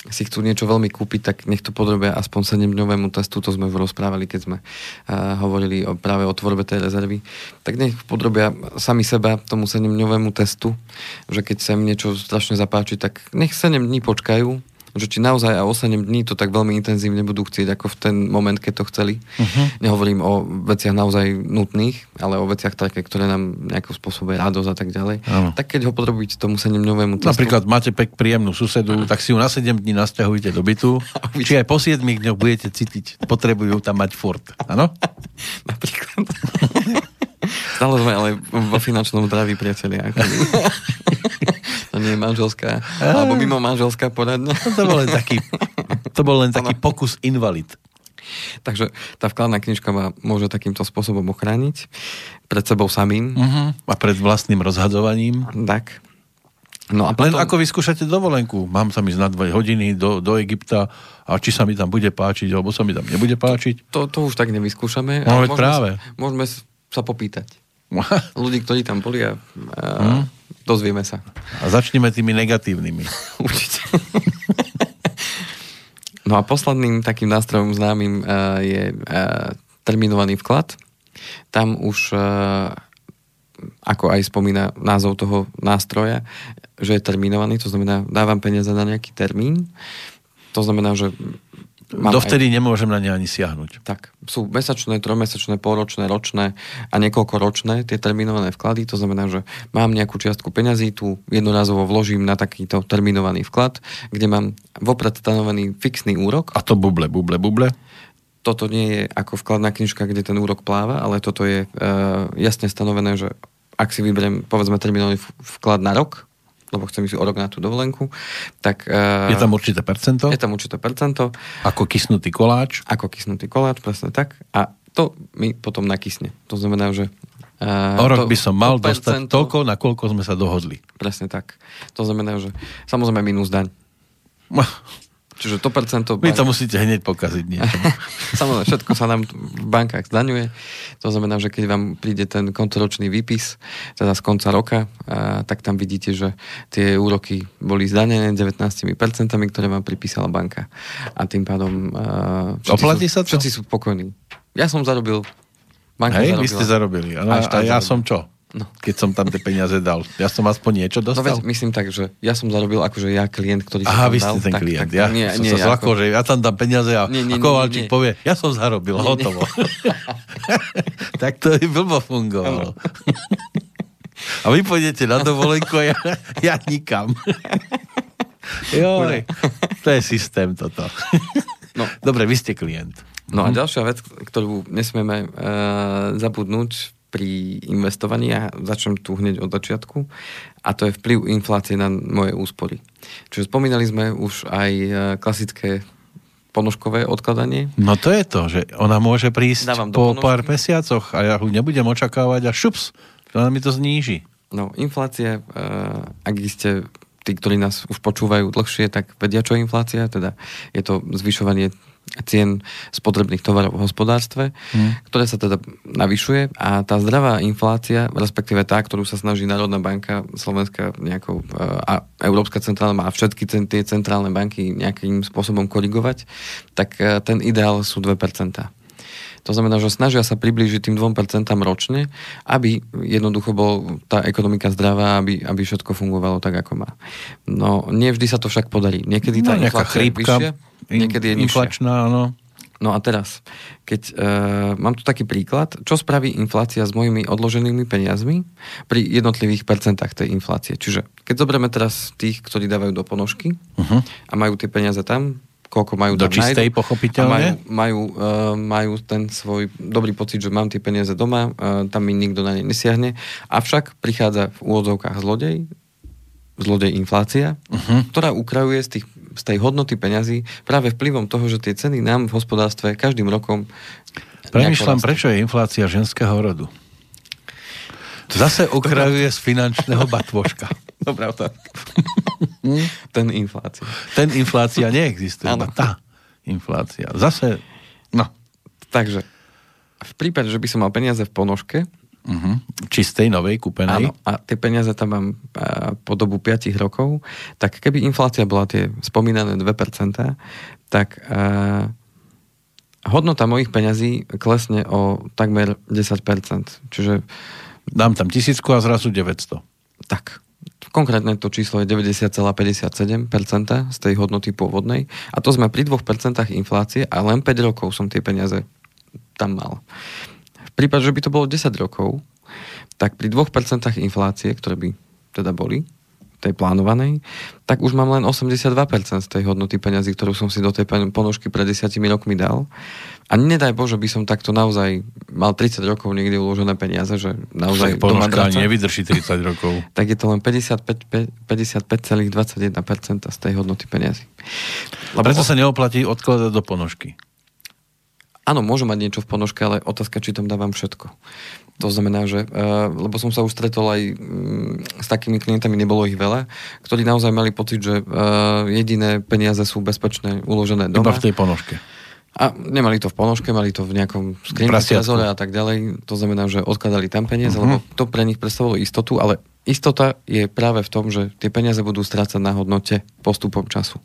Speaker 1: si chcú niečo veľmi kúpiť, tak nech to podrobia aspoň 7-dňovému testu, to sme rozprávali, keď sme uh, hovorili o, práve o tvorbe tej rezervy, tak nech podrobia sami seba tomu 7-dňovému testu, že keď sa im niečo strašne zapáči, tak nech 7 dní počkajú, že či naozaj a 8 dní to tak veľmi intenzívne budú chcieť, ako v ten moment, keď to chceli. Uh-huh. Nehovorím o veciach naozaj nutných, ale o veciach také, ktoré nám nejakým spôsobom radosť a tak ďalej. Uh-huh. Tak keď ho podrobíte tomu 7-dňovému
Speaker 2: testu... Napríklad máte pek príjemnú susedu, uh-huh. tak si ju na 7 dní nasťahujte do bytu. [LAUGHS] či aj po 7 dňoch budete cítiť, potrebujú tam mať furt. Áno? [LAUGHS]
Speaker 1: Napríklad. [LAUGHS] Stále sme ale vo finančnom zdraví, priatelia. [LAUGHS] to nie je manželská, alebo mimo manželská poradňa.
Speaker 2: to bol len taký, to bol len taký pokus invalid.
Speaker 1: Takže tá vkladná knižka ma môže takýmto spôsobom ochrániť pred sebou samým.
Speaker 2: Uh-huh. A pred vlastným rozhadzovaním.
Speaker 1: Tak.
Speaker 2: No a potom... Len ako vyskúšate dovolenku. Mám sa ísť na dve hodiny do, do Egypta a či sa mi tam bude páčiť, alebo sa mi tam nebude páčiť.
Speaker 1: To, to už tak nevyskúšame.
Speaker 2: No, ale môžeme práve.
Speaker 1: Môžeme sa popýtať. [LAUGHS] Ľudí, ktorí tam boli a, a hmm. dozvieme sa.
Speaker 2: A začneme tými negatívnymi. [LAUGHS]
Speaker 1: Určite. no a posledným takým nástrojom známym uh, je uh, terminovaný vklad. Tam už uh, ako aj spomína názov toho nástroja, že je terminovaný, to znamená, dávam peniaze na nejaký termín, to znamená, že
Speaker 2: Mám Dovtedy aj... nemôžem na ne ani siahnuť.
Speaker 1: Tak, sú mesačné, trojmesačné, polročné, ročné a niekoľkoročné tie terminované vklady, to znamená, že mám nejakú čiastku peňazí, tu jednorazovo vložím na takýto terminovaný vklad, kde mám vopred stanovený fixný úrok.
Speaker 2: A to buble, buble, buble?
Speaker 1: Toto nie je ako vkladná knižka, kde ten úrok pláva, ale toto je e, jasne stanovené, že ak si vyberiem povedzme terminovaný vklad na rok, lebo chcem ísť o rok na tú dovolenku, tak...
Speaker 2: Uh, je tam určité percento?
Speaker 1: Je tam určité percento.
Speaker 2: Ako kysnutý koláč?
Speaker 1: Ako kysnutý koláč, presne tak. A to mi potom nakysne. To znamená, že
Speaker 2: Uh, o rok to, by som mal to dostať toľko, na koľko sme sa dohodli.
Speaker 1: Presne tak. To znamená, že samozrejme minus daň. [LAUGHS] Čiže to percento...
Speaker 2: Vy to musíte hneď pokaziť niečo. [LAUGHS]
Speaker 1: Samozrejme, všetko sa nám v bankách zdaňuje. To znamená, že keď vám príde ten kontoročný výpis, teda z konca roka, a, tak tam vidíte, že tie úroky boli zdanené 19%, ktoré vám pripísala banka. A tým pádom... A,
Speaker 2: Oplatí
Speaker 1: sú,
Speaker 2: sa to?
Speaker 1: Všetci sú spokojní. Ja som zarobil
Speaker 2: Banka Hej, vy ste zarobili. A, a, a ja som čo? No. Keď som tam tie peniaze dal. Ja som aspoň niečo dostal?
Speaker 1: No veď, myslím tak, že ja som zarobil akože ja klient, ktorý
Speaker 2: Aha, vy ste ten tak, klient. Tak, ja nie, som nie, sa ako... že ja tam dám peniaze a, nie, nie, a Kovalčík povie, ja som zarobil, nie, hotovo. Nie. tak to je blbo fungovalo. a vy pôjdete na dovolenku a ja, ja nikam. jo, to je systém toto. No. Dobre, vy ste klient.
Speaker 1: No a mhm. ďalšia vec, ktorú nesmieme uh, zabudnúť pri investovaní, ja začnem tu hneď od začiatku, a to je vplyv inflácie na moje úspory. Čiže spomínali sme už aj e, klasické ponožkové odkladanie.
Speaker 2: No to je to, že ona môže prísť po ponožky. pár mesiacoch a ja ho nebudem očakávať a šups, ona mi to zníži.
Speaker 1: No, inflácia, e, ak ste tí, ktorí nás už počúvajú dlhšie, tak vedia, čo je inflácia, teda je to zvyšovanie cien spotrebných tovarov v hospodárstve, hmm. ktoré sa teda navyšuje a tá zdravá inflácia, respektíve tá, ktorú sa snaží Národná banka Slovenská nejakou, a Európska centrálna a všetky tie centrálne banky nejakým spôsobom korigovať, tak e, ten ideál sú 2%. To znamená, že snažia sa priblížiť tým 2% ročne, aby jednoducho bol tá ekonomika zdravá, aby, aby všetko fungovalo tak, ako má. No, nie vždy sa to však podarí. Niekedy tá no, inflácia je vyššia, niekedy je nižšia.
Speaker 2: Inflačná, áno.
Speaker 1: No a teraz, keď uh, mám tu taký príklad, čo spraví inflácia s mojimi odloženými peniazmi pri jednotlivých percentách tej inflácie. Čiže keď zoberieme teraz tých, ktorí dávajú do ponožky uh-huh. a majú tie peniaze tam, koľko majú
Speaker 2: do čistej, nájdu, pochopiteľne.
Speaker 1: Majú, majú, uh, majú ten svoj dobrý pocit, že mám tie peniaze doma, uh, tam mi nikto na ne nesiahne. Avšak prichádza v úvodzovkách zlodej, zlodej inflácia, uh-huh. ktorá ukrajuje z, tých, z tej hodnoty peňazí práve vplyvom toho, že tie ceny nám v hospodárstve každým rokom
Speaker 2: Premýšľam, prečo je inflácia ženského rodu. Zase [LAUGHS] ukrajuje z finančného batvoška.
Speaker 1: Dobrá otázka. [LAUGHS] Ten inflácia.
Speaker 2: Ten inflácia neexistuje, ano. tá inflácia. Zase, no.
Speaker 1: Takže, v prípade, že by som mal peniaze v ponožke,
Speaker 2: uh-huh. čistej, novej, kúpenej. Áno,
Speaker 1: a tie peniaze tam mám a, po dobu 5 rokov, tak keby inflácia bola tie spomínané 2%, tak a, hodnota mojich peňazí klesne o takmer 10%. Čiže...
Speaker 2: Dám tam tisícku a zrazu 900.
Speaker 1: Tak. Konkrétne to číslo je 90,57% z tej hodnoty pôvodnej a to sme pri 2% inflácie a len 5 rokov som tie peniaze tam mal. V prípade, že by to bolo 10 rokov, tak pri 2% inflácie, ktoré by teda boli, tej plánovanej, tak už mám len 82% z tej hodnoty peňazí, ktorú som si do tej ponožky pred 10 rokmi dal. A nedaj Bože, by som takto naozaj mal 30 rokov niekde uložené peniaze, že naozaj
Speaker 2: doma draca, nevydrží 30 rokov. [LAUGHS]
Speaker 1: tak je to len 55,21% 55, z tej hodnoty peniazy.
Speaker 2: Lebo Preto sa neoplatí odkladať do ponožky.
Speaker 1: áno, môžem mať niečo v ponožke, ale otázka, či tam dávam všetko. To znamená, že, uh, lebo som sa už stretol aj um, s takými klientami, nebolo ich veľa, ktorí naozaj mali pocit, že uh, jediné peniaze sú bezpečné, uložené doma.
Speaker 2: Iba v tej ponožke.
Speaker 1: A nemali to v ponožke, mali to v nejakom skrinke, a tak ďalej. To znamená, že odkladali tam peniaze, uh-huh. lebo to pre nich predstavovalo istotu, ale istota je práve v tom, že tie peniaze budú strácať na hodnote postupom času.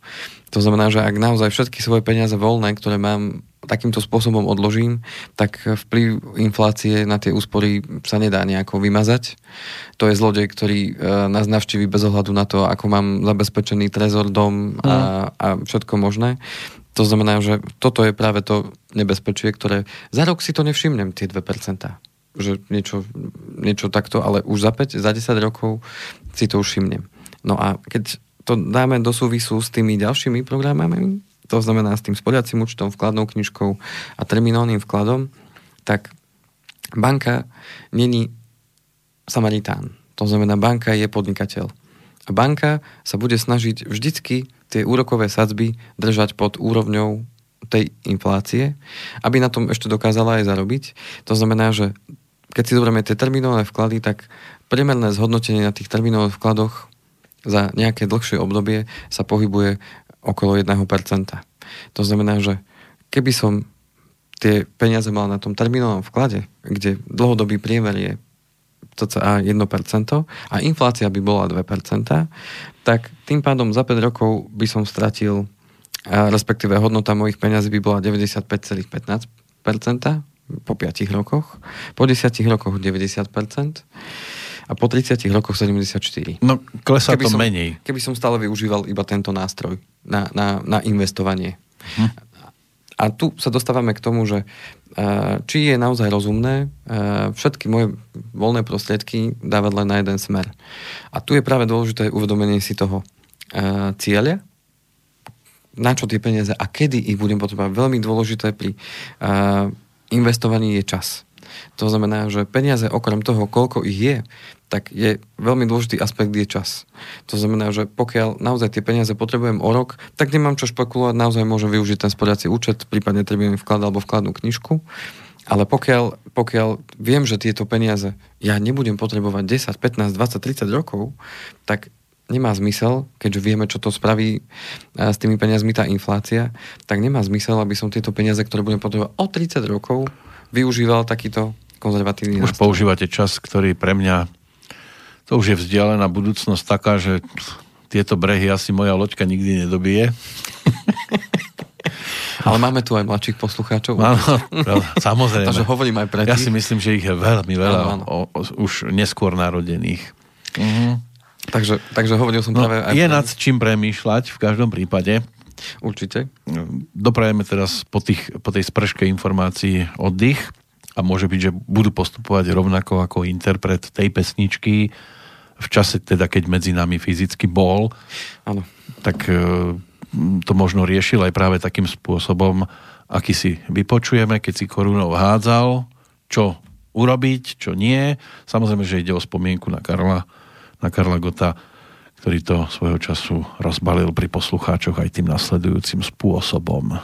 Speaker 1: To znamená, že ak naozaj všetky svoje peniaze voľné, ktoré mám takýmto spôsobom odložím, tak vplyv inflácie na tie úspory sa nedá nejako vymazať. To je zlodej, ktorý e, nás navštíví bez ohľadu na to, ako mám zabezpečený trezor, dom a, mhm. a všetko možné. To znamená, že toto je práve to nebezpečie, ktoré za rok si to nevšimnem, tie 2%. Že niečo, niečo takto, ale už za 5, za 10 rokov si to už všimnem. No a keď to dáme do súvisu s tými ďalšími programami, to znamená s tým spodiacím účtom, vkladnou knižkou a terminálnym vkladom, tak banka není samaritán. To znamená, banka je podnikateľ. A banka sa bude snažiť vždycky tie úrokové sadzby držať pod úrovňou tej inflácie, aby na tom ešte dokázala aj zarobiť. To znamená, že keď si zoberieme tie terminové vklady, tak priemerné zhodnotenie na tých terminových vkladoch za nejaké dlhšie obdobie sa pohybuje okolo 1%. To znamená, že keby som tie peniaze mal na tom terminovom vklade, kde dlhodobý priemer je cca 1% a inflácia by bola 2%, tak tým pádom za 5 rokov by som stratil, respektíve hodnota mojich peňazí by bola 95,15% po 5 rokoch, po 10 rokoch 90% a po 30 rokoch 74.
Speaker 2: No, klesá
Speaker 1: keby
Speaker 2: to
Speaker 1: som,
Speaker 2: menej.
Speaker 1: Keby som stále využíval iba tento nástroj na, na, na investovanie. Hm. A tu sa dostávame k tomu, že či je naozaj rozumné všetky moje voľné prostriedky dávať len na jeden smer. A tu je práve dôležité uvedomenie si toho cieľa, na čo tie peniaze a kedy ich budem potrebovať. Veľmi dôležité pri investovaní je čas. To znamená, že peniaze okrem toho, koľko ich je, tak je veľmi dôležitý aspekt je čas. To znamená, že pokiaľ naozaj tie peniaze potrebujem o rok, tak nemám čo špekulovať, naozaj môžem využiť ten sporiaci účet, prípadne treba vklad alebo vkladnú knižku. Ale pokiaľ, pokiaľ viem, že tieto peniaze ja nebudem potrebovať 10, 15, 20, 30 rokov, tak nemá zmysel, keďže vieme, čo to spraví e, s tými peniazmi tá inflácia, tak nemá zmysel, aby som tieto peniaze, ktoré budem potrebovať o 30 rokov, využíval takýto konzervatívny
Speaker 2: Už nástroj. používate čas, ktorý pre mňa to už je vzdialená budúcnosť taká, že tieto brehy asi moja loďka nikdy nedobije. [LAUGHS]
Speaker 1: Ale máme tu aj mladších poslucháčov.
Speaker 2: Áno, samozrejme.
Speaker 1: Takže hovorím aj pre
Speaker 2: Ja si myslím, že ich je veľmi veľa áno, áno. O, o, už neskôr narodených.
Speaker 1: Uh-huh. Takže, takže hovoril som no, práve aj...
Speaker 2: Je pre... nad čím premýšľať v každom prípade.
Speaker 1: Určite.
Speaker 2: Doprajeme teraz po, tých, po tej sprške informácií oddych a môže byť, že budú postupovať rovnako ako interpret tej pesničky, v čase teda, keď medzi nami fyzicky bol,
Speaker 1: ano.
Speaker 2: tak e, to možno riešil aj práve takým spôsobom, aký si vypočujeme, keď si korunou hádzal, čo urobiť, čo nie. Samozrejme, že ide o spomienku na Karla, na Karla Gota, ktorý to svojho času rozbalil pri poslucháčoch aj tým nasledujúcim spôsobom.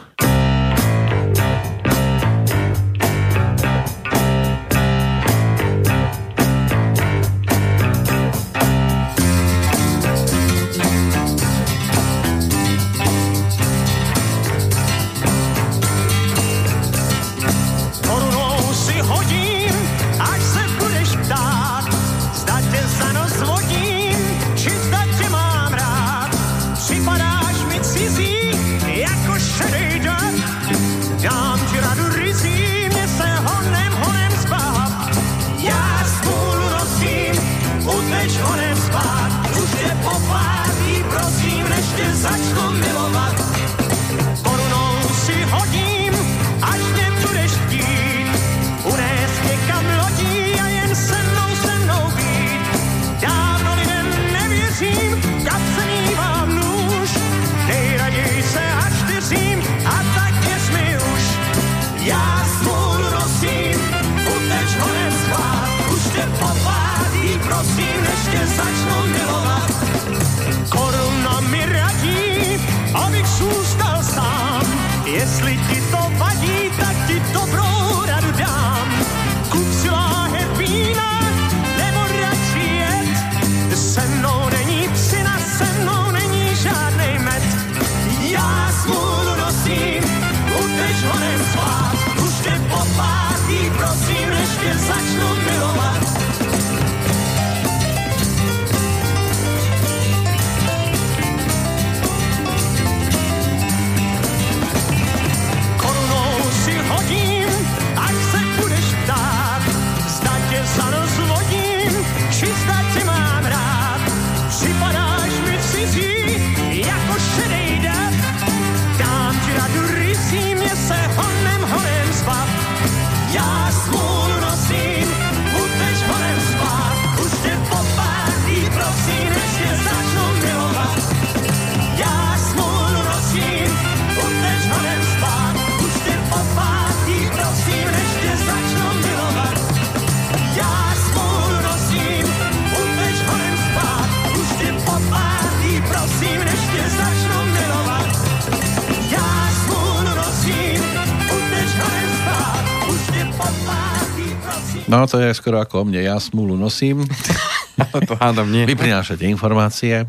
Speaker 2: No to je skoro ako o mne. Ja smúlu nosím. [LAUGHS]
Speaker 1: to hádam nie.
Speaker 2: Vy prinášate informácie.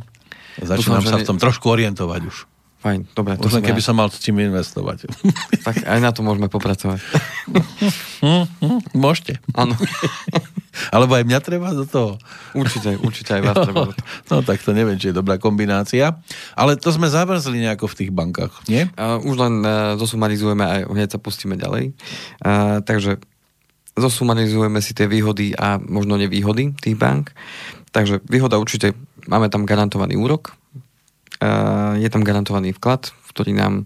Speaker 2: Začínam Dúfam, sa v tom trošku orientovať už.
Speaker 1: Fajn, dobre.
Speaker 2: To len keby som mal s čím investovať. [LAUGHS]
Speaker 1: Tak aj na to môžeme popracovať.
Speaker 2: Môžete.
Speaker 1: Áno. [LAUGHS]
Speaker 2: Alebo aj mňa treba do toho.
Speaker 1: Určite, určite aj vás treba do toho.
Speaker 2: No tak to neviem, či je dobrá kombinácia. Ale to sme zavrzli nejako v tých bankách, nie?
Speaker 1: Uh, už len uh, zosumarizujeme a hneď sa pustíme ďalej. Uh, takže zosumarizujeme si tie výhody a možno nevýhody tých bank. Takže výhoda určite, máme tam garantovaný úrok, je tam garantovaný vklad, ktorý nám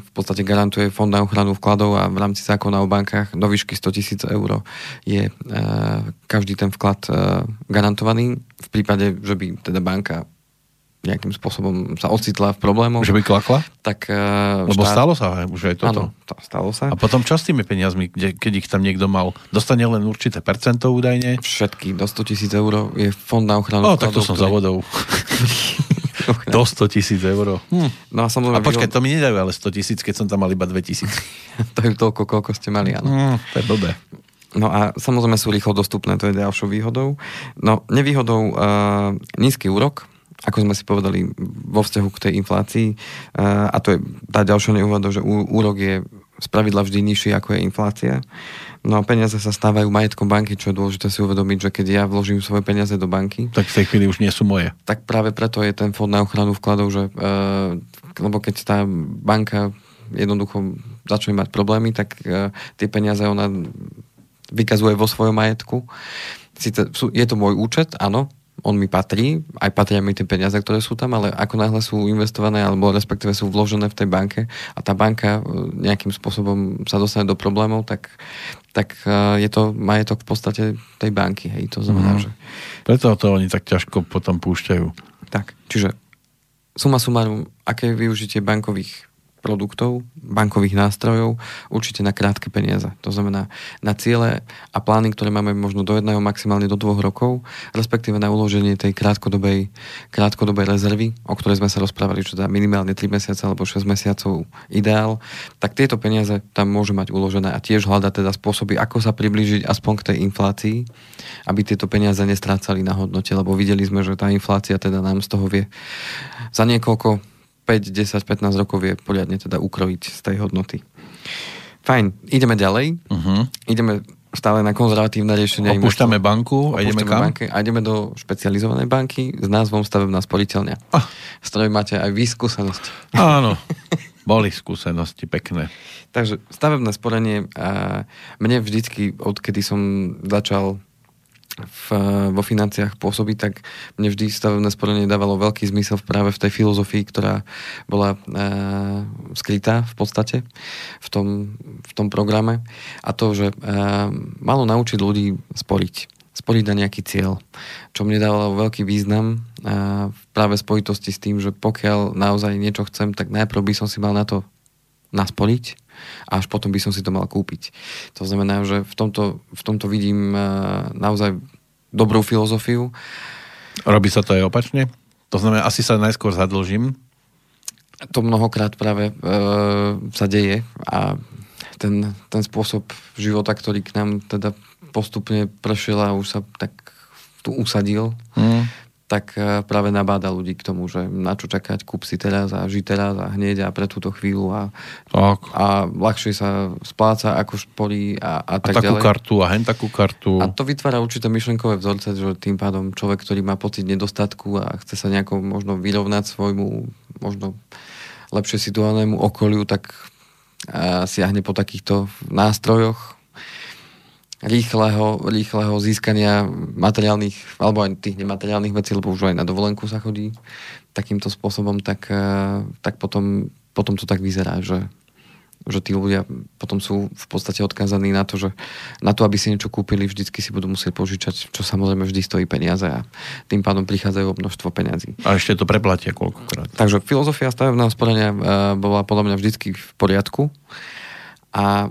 Speaker 1: v podstate garantuje Fond na ochranu vkladov a v rámci zákona o bankách do výšky 100 tisíc eur je každý ten vklad garantovaný. V prípade, že by teda banka nejakým spôsobom sa ocitla v problémoch.
Speaker 2: Že by klakla?
Speaker 1: Tak,
Speaker 2: uh, Lebo štát... stalo sa už aj toto.
Speaker 1: Áno, to stalo sa.
Speaker 2: A potom čo s tými peniazmi, kde, keď ich tam niekto mal? Dostane len určité percento údajne?
Speaker 1: Všetky, do 100 tisíc eur je fond na ochranu.
Speaker 2: O, tak to som ktorý... za vodou. [LAUGHS] Do 100 tisíc eur. Hm.
Speaker 1: No a,
Speaker 2: a počkaj, to mi nedajú ale 100 tisíc, keď som tam mal iba 2 tisíc. [LAUGHS]
Speaker 1: to je toľko, koľko ste mali, áno.
Speaker 2: Hm, to je blbé.
Speaker 1: No a samozrejme sú rýchlo dostupné, to je ďalšou výhodou. No nevýhodou uh, nízky úrok, ako sme si povedali vo vzťahu k tej inflácii, uh, a to je tá ďalšia nevýhoda, že úrok je spravidla vždy nižší ako je inflácia. No a peniaze sa stávajú majetkom banky, čo je dôležité si uvedomiť, že keď ja vložím svoje peniaze do banky...
Speaker 2: Tak v tej chvíli už nie sú moje.
Speaker 1: Tak práve preto je ten fond na ochranu vkladov, že, e, lebo keď tá banka jednoducho začne mať problémy, tak e, tie peniaze ona vykazuje vo svojom majetku. Sice sú, je to môj účet, áno, on mi patrí, aj patria mi tie peniaze, ktoré sú tam, ale ako náhle sú investované, alebo respektíve sú vložené v tej banke a tá banka e, nejakým spôsobom sa dostane do problémov, tak, tak e, je to majetok v podstate tej banky. Hej, to znamená, mm. že...
Speaker 2: Preto to oni tak ťažko potom púšťajú.
Speaker 1: Tak, čiže suma sumarum, aké využitie bankových produktov, bankových nástrojov, určite na krátke peniaze. To znamená na ciele a plány, ktoré máme možno do jedného, maximálne do dvoch rokov, respektíve na uloženie tej krátkodobej, krátkodobej rezervy, o ktorej sme sa rozprávali, čo teda minimálne 3 mesiace alebo 6 mesiacov ideál, tak tieto peniaze tam môže mať uložené a tiež hľadať teda spôsoby, ako sa priblížiť aspoň k tej inflácii, aby tieto peniaze nestrácali na hodnote, lebo videli sme, že tá inflácia teda nám z toho vie za niekoľko 5, 10, 15 rokov vie poriadne teda ukrojiť z tej hodnoty. Fajn, ideme ďalej. Uh-huh. Ideme stále na konzervatívne riešenia.
Speaker 2: Opúšťame banku a ideme kam?
Speaker 1: Banky, a ideme do špecializovanej banky s názvom Stavebná sporiteľňa. Ah. S ktorou máte aj výskúsenosť.
Speaker 2: Áno, [LAUGHS] boli skúsenosti pekné.
Speaker 1: Takže stavebné sporenie a mne vždycky, odkedy som začal v, vo financiách pôsobiť, tak mne vždy stavebné sporenie dávalo veľký zmysel práve v tej filozofii, ktorá bola e, skrytá v podstate v tom, v tom programe. A to, že e, malo naučiť ľudí sporiť. Sporiť na nejaký cieľ. Čo mne dávalo veľký význam e, práve spojitosti s tým, že pokiaľ naozaj niečo chcem, tak najprv by som si mal na to nasporiť a až potom by som si to mal kúpiť. To znamená, že v tomto, v tomto vidím eh, naozaj dobrú filozofiu.
Speaker 2: Robí sa to aj opačne? To znamená, asi sa najskôr zadlžím?
Speaker 1: To mnohokrát práve e, sa deje a ten, ten spôsob života, ktorý k nám teda postupne prešiel a už sa tak tu usadil, mm tak e, práve nabáda ľudí k tomu, že na čo čakať, kúp si teraz a ži teraz a hneď a pre túto chvíľu a, tak. a ľahšie sa spláca ako špolí a, a tak a takú
Speaker 2: ďalej. kartu a hen takú kartu.
Speaker 1: A to vytvára určité myšlenkové vzorce, že tým pádom človek, ktorý má pocit nedostatku a chce sa nejako možno vyrovnať svojmu možno lepšie situovanému okoliu, tak siahne po takýchto nástrojoch, rýchleho, rýchleho získania materiálnych, alebo aj tých nemateriálnych vecí, lebo už aj na dovolenku sa chodí takýmto spôsobom, tak, eh, tak potom, potom to tak vyzerá, že, že tí ľudia potom sú v podstate odkázaní na to, že na to, aby si niečo kúpili, vždycky si budú musieť požičať, čo samozrejme vždy stojí peniaze a tým pádom prichádzajú množstvo peňazí.
Speaker 2: A ešte to preplatia koľkokrát.
Speaker 1: Takže filozofia stavebného sporenia eh, bola podľa mňa vždycky v poriadku. A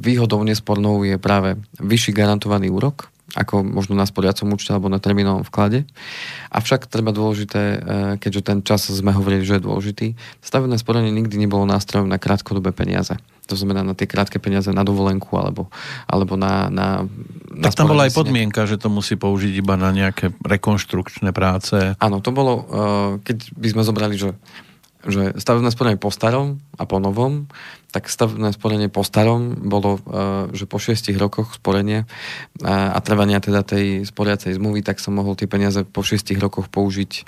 Speaker 1: výhodou nespornou je práve vyšší garantovaný úrok, ako možno na sporiacom účte alebo na termínovom vklade. Avšak treba dôležité, e, keďže ten čas sme hovorili, že je dôležitý, stavebné sporenie nikdy nebolo nástrojom na krátkodobé peniaze. to znamená na tie krátke peniaze na dovolenku alebo, alebo na, na,
Speaker 2: na Tak tam bola aj podmienka, že to musí použiť iba na nejaké rekonštrukčné práce.
Speaker 1: Áno, to bolo, uh, keď by sme zobrali, že že stavebné sporenie po starom a po novom, tak stavebné sporenie po starom bolo, e, že po šiestich rokoch sporenia a, a trvania teda tej sporiacej zmluvy, tak som mohol tie peniaze po šiestich rokoch použiť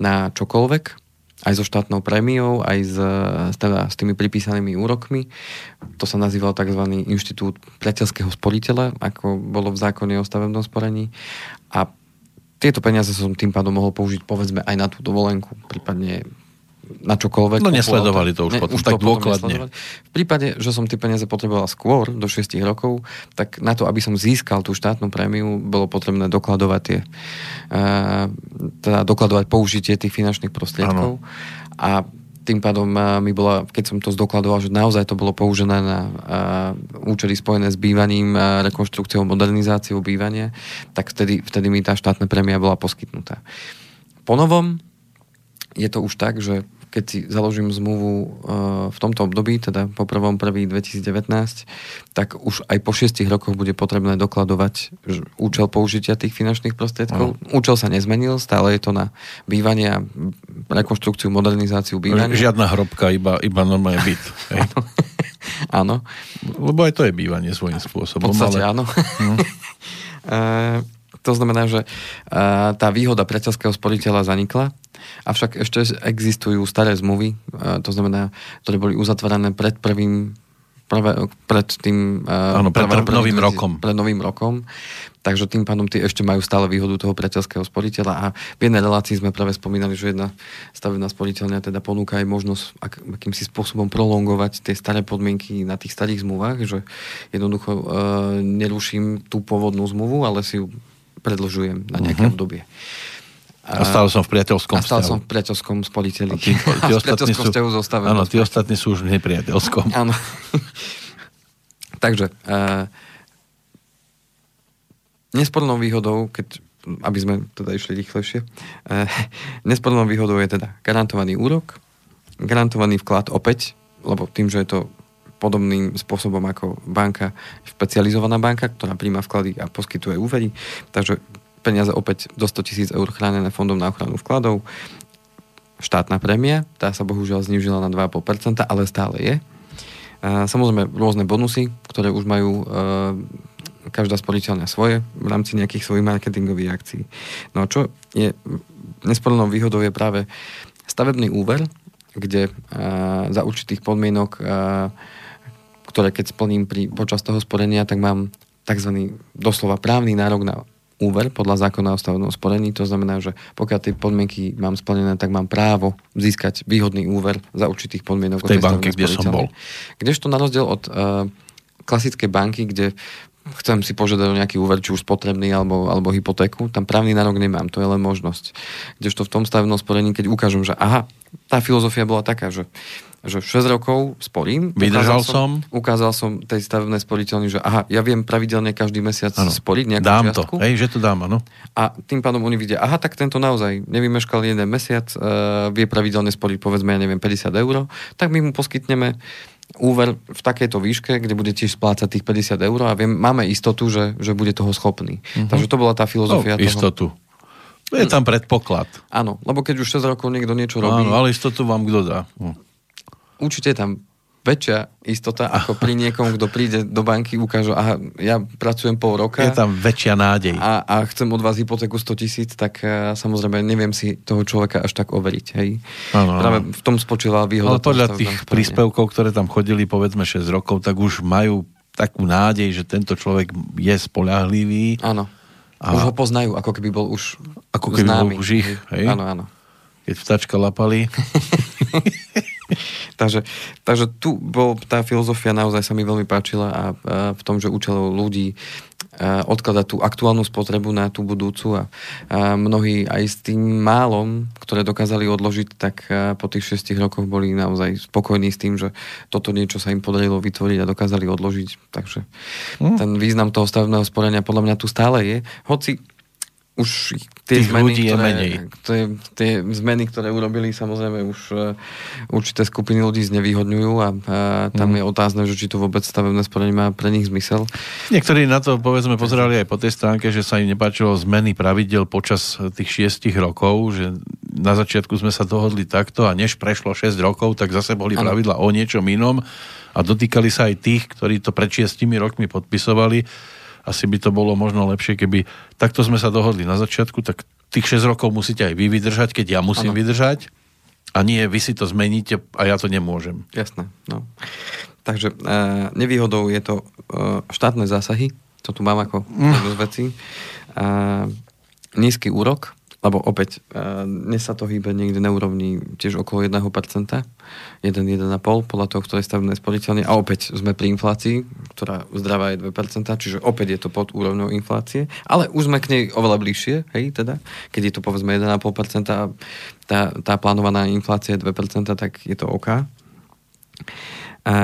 Speaker 1: na čokoľvek, aj so štátnou prémiou, aj s, teda, s tými pripísanými úrokmi. To sa nazýval tzv. inštitút priateľského sporiteľa, ako bolo v zákone o stavebnom sporení. A tieto peniaze som tým pádom mohol použiť povedzme aj na tú dovolenku, prípadne na čokoľvek.
Speaker 2: No nesledovali to už ne, potom už tak dôkladne.
Speaker 1: V prípade, že som tie peniaze potreboval skôr, do 6 rokov, tak na to, aby som získal tú štátnu prémiu, bolo potrebné dokladovať tie, uh, teda dokladovať použitie tých finančných prostriedkov. Ano. A tým pádom uh, mi bola, keď som to zdokladoval, že naozaj to bolo použené na uh, účely spojené s bývaním, rekonštrukciou, modernizáciou bývania, tak vtedy, vtedy mi tá štátna prémia bola poskytnutá. Po novom je to už tak, že keď si založím zmluvu uh, v tomto období, teda po 1. 2019, tak už aj po 6 rokoch bude potrebné dokladovať účel použitia tých finančných prostriedkov. Ano. Účel sa nezmenil, stále je to na bývanie, rekonštrukciu, modernizáciu bývania.
Speaker 2: Žiadna hrobka, iba, iba normálne byt. [LAUGHS]
Speaker 1: áno.
Speaker 2: Lebo aj to je bývanie svojím spôsobom.
Speaker 1: V podstate ale... áno. Hm. [LAUGHS] to znamená, že uh, tá výhoda priateľského sporiteľa zanikla, avšak ešte existujú staré zmluvy, uh, to znamená, ktoré boli uzatvorené pred prvým prvé, pred tým
Speaker 2: uh, pred, pred novým rokom.
Speaker 1: Pred novým rokom. Takže tým pádom tí ešte majú stále výhodu toho priateľského sporiteľa a v jednej relácii sme práve spomínali, že jedna stavebná sporiteľňa teda ponúka aj možnosť ak, akýmsi spôsobom prolongovať tie staré podmienky na tých starých zmluvách, že jednoducho uh, neruším tú pôvodnú zmluvu, ale si ju predlžujem na nejaké uh-huh. obdobie.
Speaker 2: A stále som v priateľskom
Speaker 1: a stále
Speaker 2: vzťahu.
Speaker 1: som v priateľskom spoliteli.
Speaker 2: A tí, [LAUGHS] tí, ostatní sú, áno, tí ostatní sú už v nepriateľskom.
Speaker 1: Áno. [LAUGHS] Takže, uh, nespornou výhodou, keď, aby sme teda išli rýchlejšie, uh, nespornou výhodou je teda garantovaný úrok, garantovaný vklad opäť, lebo tým, že je to podobným spôsobom ako banka, špecializovaná banka, ktorá príjma vklady a poskytuje úvery. Takže peniaze opäť do 100 tisíc eur chránené fondom na ochranu vkladov. Štátna prémia, tá sa bohužiaľ znižila na 2,5%, ale stále je. Samozrejme rôzne bonusy, ktoré už majú e, každá sporiteľňa svoje v rámci nejakých svojich marketingových akcií. No a čo je nespornou výhodou je práve stavebný úver, kde a, za určitých podmienok a, ktoré keď splním pri, počas toho sporenia, tak mám tzv. doslova právny nárok na úver podľa zákona o stavebnom sporení. To znamená, že pokiaľ tie podmienky mám splnené, tak mám právo získať výhodný úver za určitých podmienok.
Speaker 2: V tej banke, kde som bol.
Speaker 1: Kdežto na rozdiel od uh, klasickej banky, kde chcem si požiadať o nejaký úver, či už spotrebný alebo, alebo hypotéku, tam právny nárok nemám, to je len možnosť. Kdežto v tom stavebnom sporení, keď ukážem, že aha, tá filozofia bola taká, že že 6 rokov sporím.
Speaker 2: Vydržal som,
Speaker 1: som. Ukázal som tej stavebnej sporiteľni, že aha, ja viem pravidelne každý mesiac ano. sporiť nejakú
Speaker 2: dám
Speaker 1: čiastku.
Speaker 2: to, hej, že to dám, áno.
Speaker 1: A tým pádom oni vidia, aha, tak tento naozaj nevymeškal jeden mesiac, uh, vie pravidelne sporiť povedzme, ja neviem, 50 eur, tak my mu poskytneme úver v takejto výške, kde bude tiež splácať tých 50 eur a viem, máme istotu, že, že bude toho schopný. Uh-huh. Takže to bola tá filozofia.
Speaker 2: No, istotu. Toho. Je tam predpoklad.
Speaker 1: Áno, lebo keď už 6 rokov niekto niečo robí...
Speaker 2: Áno, ale istotu vám kto dá? Hm
Speaker 1: určite je tam väčšia istota, ako pri niekom, kto príde do banky, ukáže, aha, ja pracujem pol roka.
Speaker 2: Je tam väčšia nádej.
Speaker 1: A, a chcem od vás hypotéku 100 tisíc, tak uh, samozrejme neviem si toho človeka až tak overiť. Hej. Ano, Práve v tom spočíva výhoda.
Speaker 2: Ale podľa tých príspevkov, ktoré tam chodili povedzme 6 rokov, tak už majú takú nádej, že tento človek je spolahlivý.
Speaker 1: Áno. A... Už ho poznajú, ako keby bol už
Speaker 2: Ako keby známy. bol už ich, hej?
Speaker 1: Áno, áno.
Speaker 2: Keď vtačka lapali. [LAUGHS] [LAUGHS]
Speaker 1: takže, takže tu bol, tá filozofia naozaj sa mi veľmi páčila a, a v tom, že učilo ľudí odkladať tú aktuálnu spotrebu na tú budúcu a, a mnohí aj s tým málom, ktoré dokázali odložiť, tak po tých 6 rokoch boli naozaj spokojní s tým, že toto niečo sa im podarilo vytvoriť a dokázali odložiť. Takže mm. ten význam toho stavebného sporenia podľa mňa tu stále je. Hoci už tie
Speaker 2: Tých
Speaker 1: zmeny,
Speaker 2: ľudí je
Speaker 1: ktoré,
Speaker 2: menej.
Speaker 1: Tie, tie zmeny, ktoré urobili, samozrejme už e, určité skupiny ľudí znevýhodňujú a, a tam
Speaker 2: Mhm.
Speaker 1: je otázne, že či to vôbec stavebné sporenie má pre nich zmysel.
Speaker 2: Niektorí na to, povedzme, pozerali aj po tej stránke, že sa im nepáčilo zmeny pravidel počas tých šiestich rokov, že na začiatku sme sa dohodli takto a než prešlo 6 rokov, tak zase boli
Speaker 1: Áno.
Speaker 2: pravidla o niečom inom a dotýkali sa aj tých, ktorí to pred šiestimi rokmi podpisovali. Asi by to bolo možno lepšie, keby takto sme sa dohodli na začiatku, tak tých 6 rokov musíte aj vy vydržať, keď ja musím
Speaker 1: Áno.
Speaker 2: vydržať a nie, vy si to zmeníte a ja to nemôžem.
Speaker 1: Jasné. No. Takže e, nevýhodou je to e, štátne zásahy, to tu mám ako jednu z vecí. E, nízky úrok, lebo opäť e, dnes sa to hýbe niekde na úrovni tiež okolo 1%, 1-1,5 podľa toho, ktoré stavebné sporiteľne. A opäť sme pri inflácii, ktorá zdravá je 2%, čiže opäť je to pod úrovňou inflácie, ale už sme k nej oveľa bližšie, hej, teda, keď je to povedzme 1,5% a tá, tá plánovaná inflácia je 2%, tak je to OK. A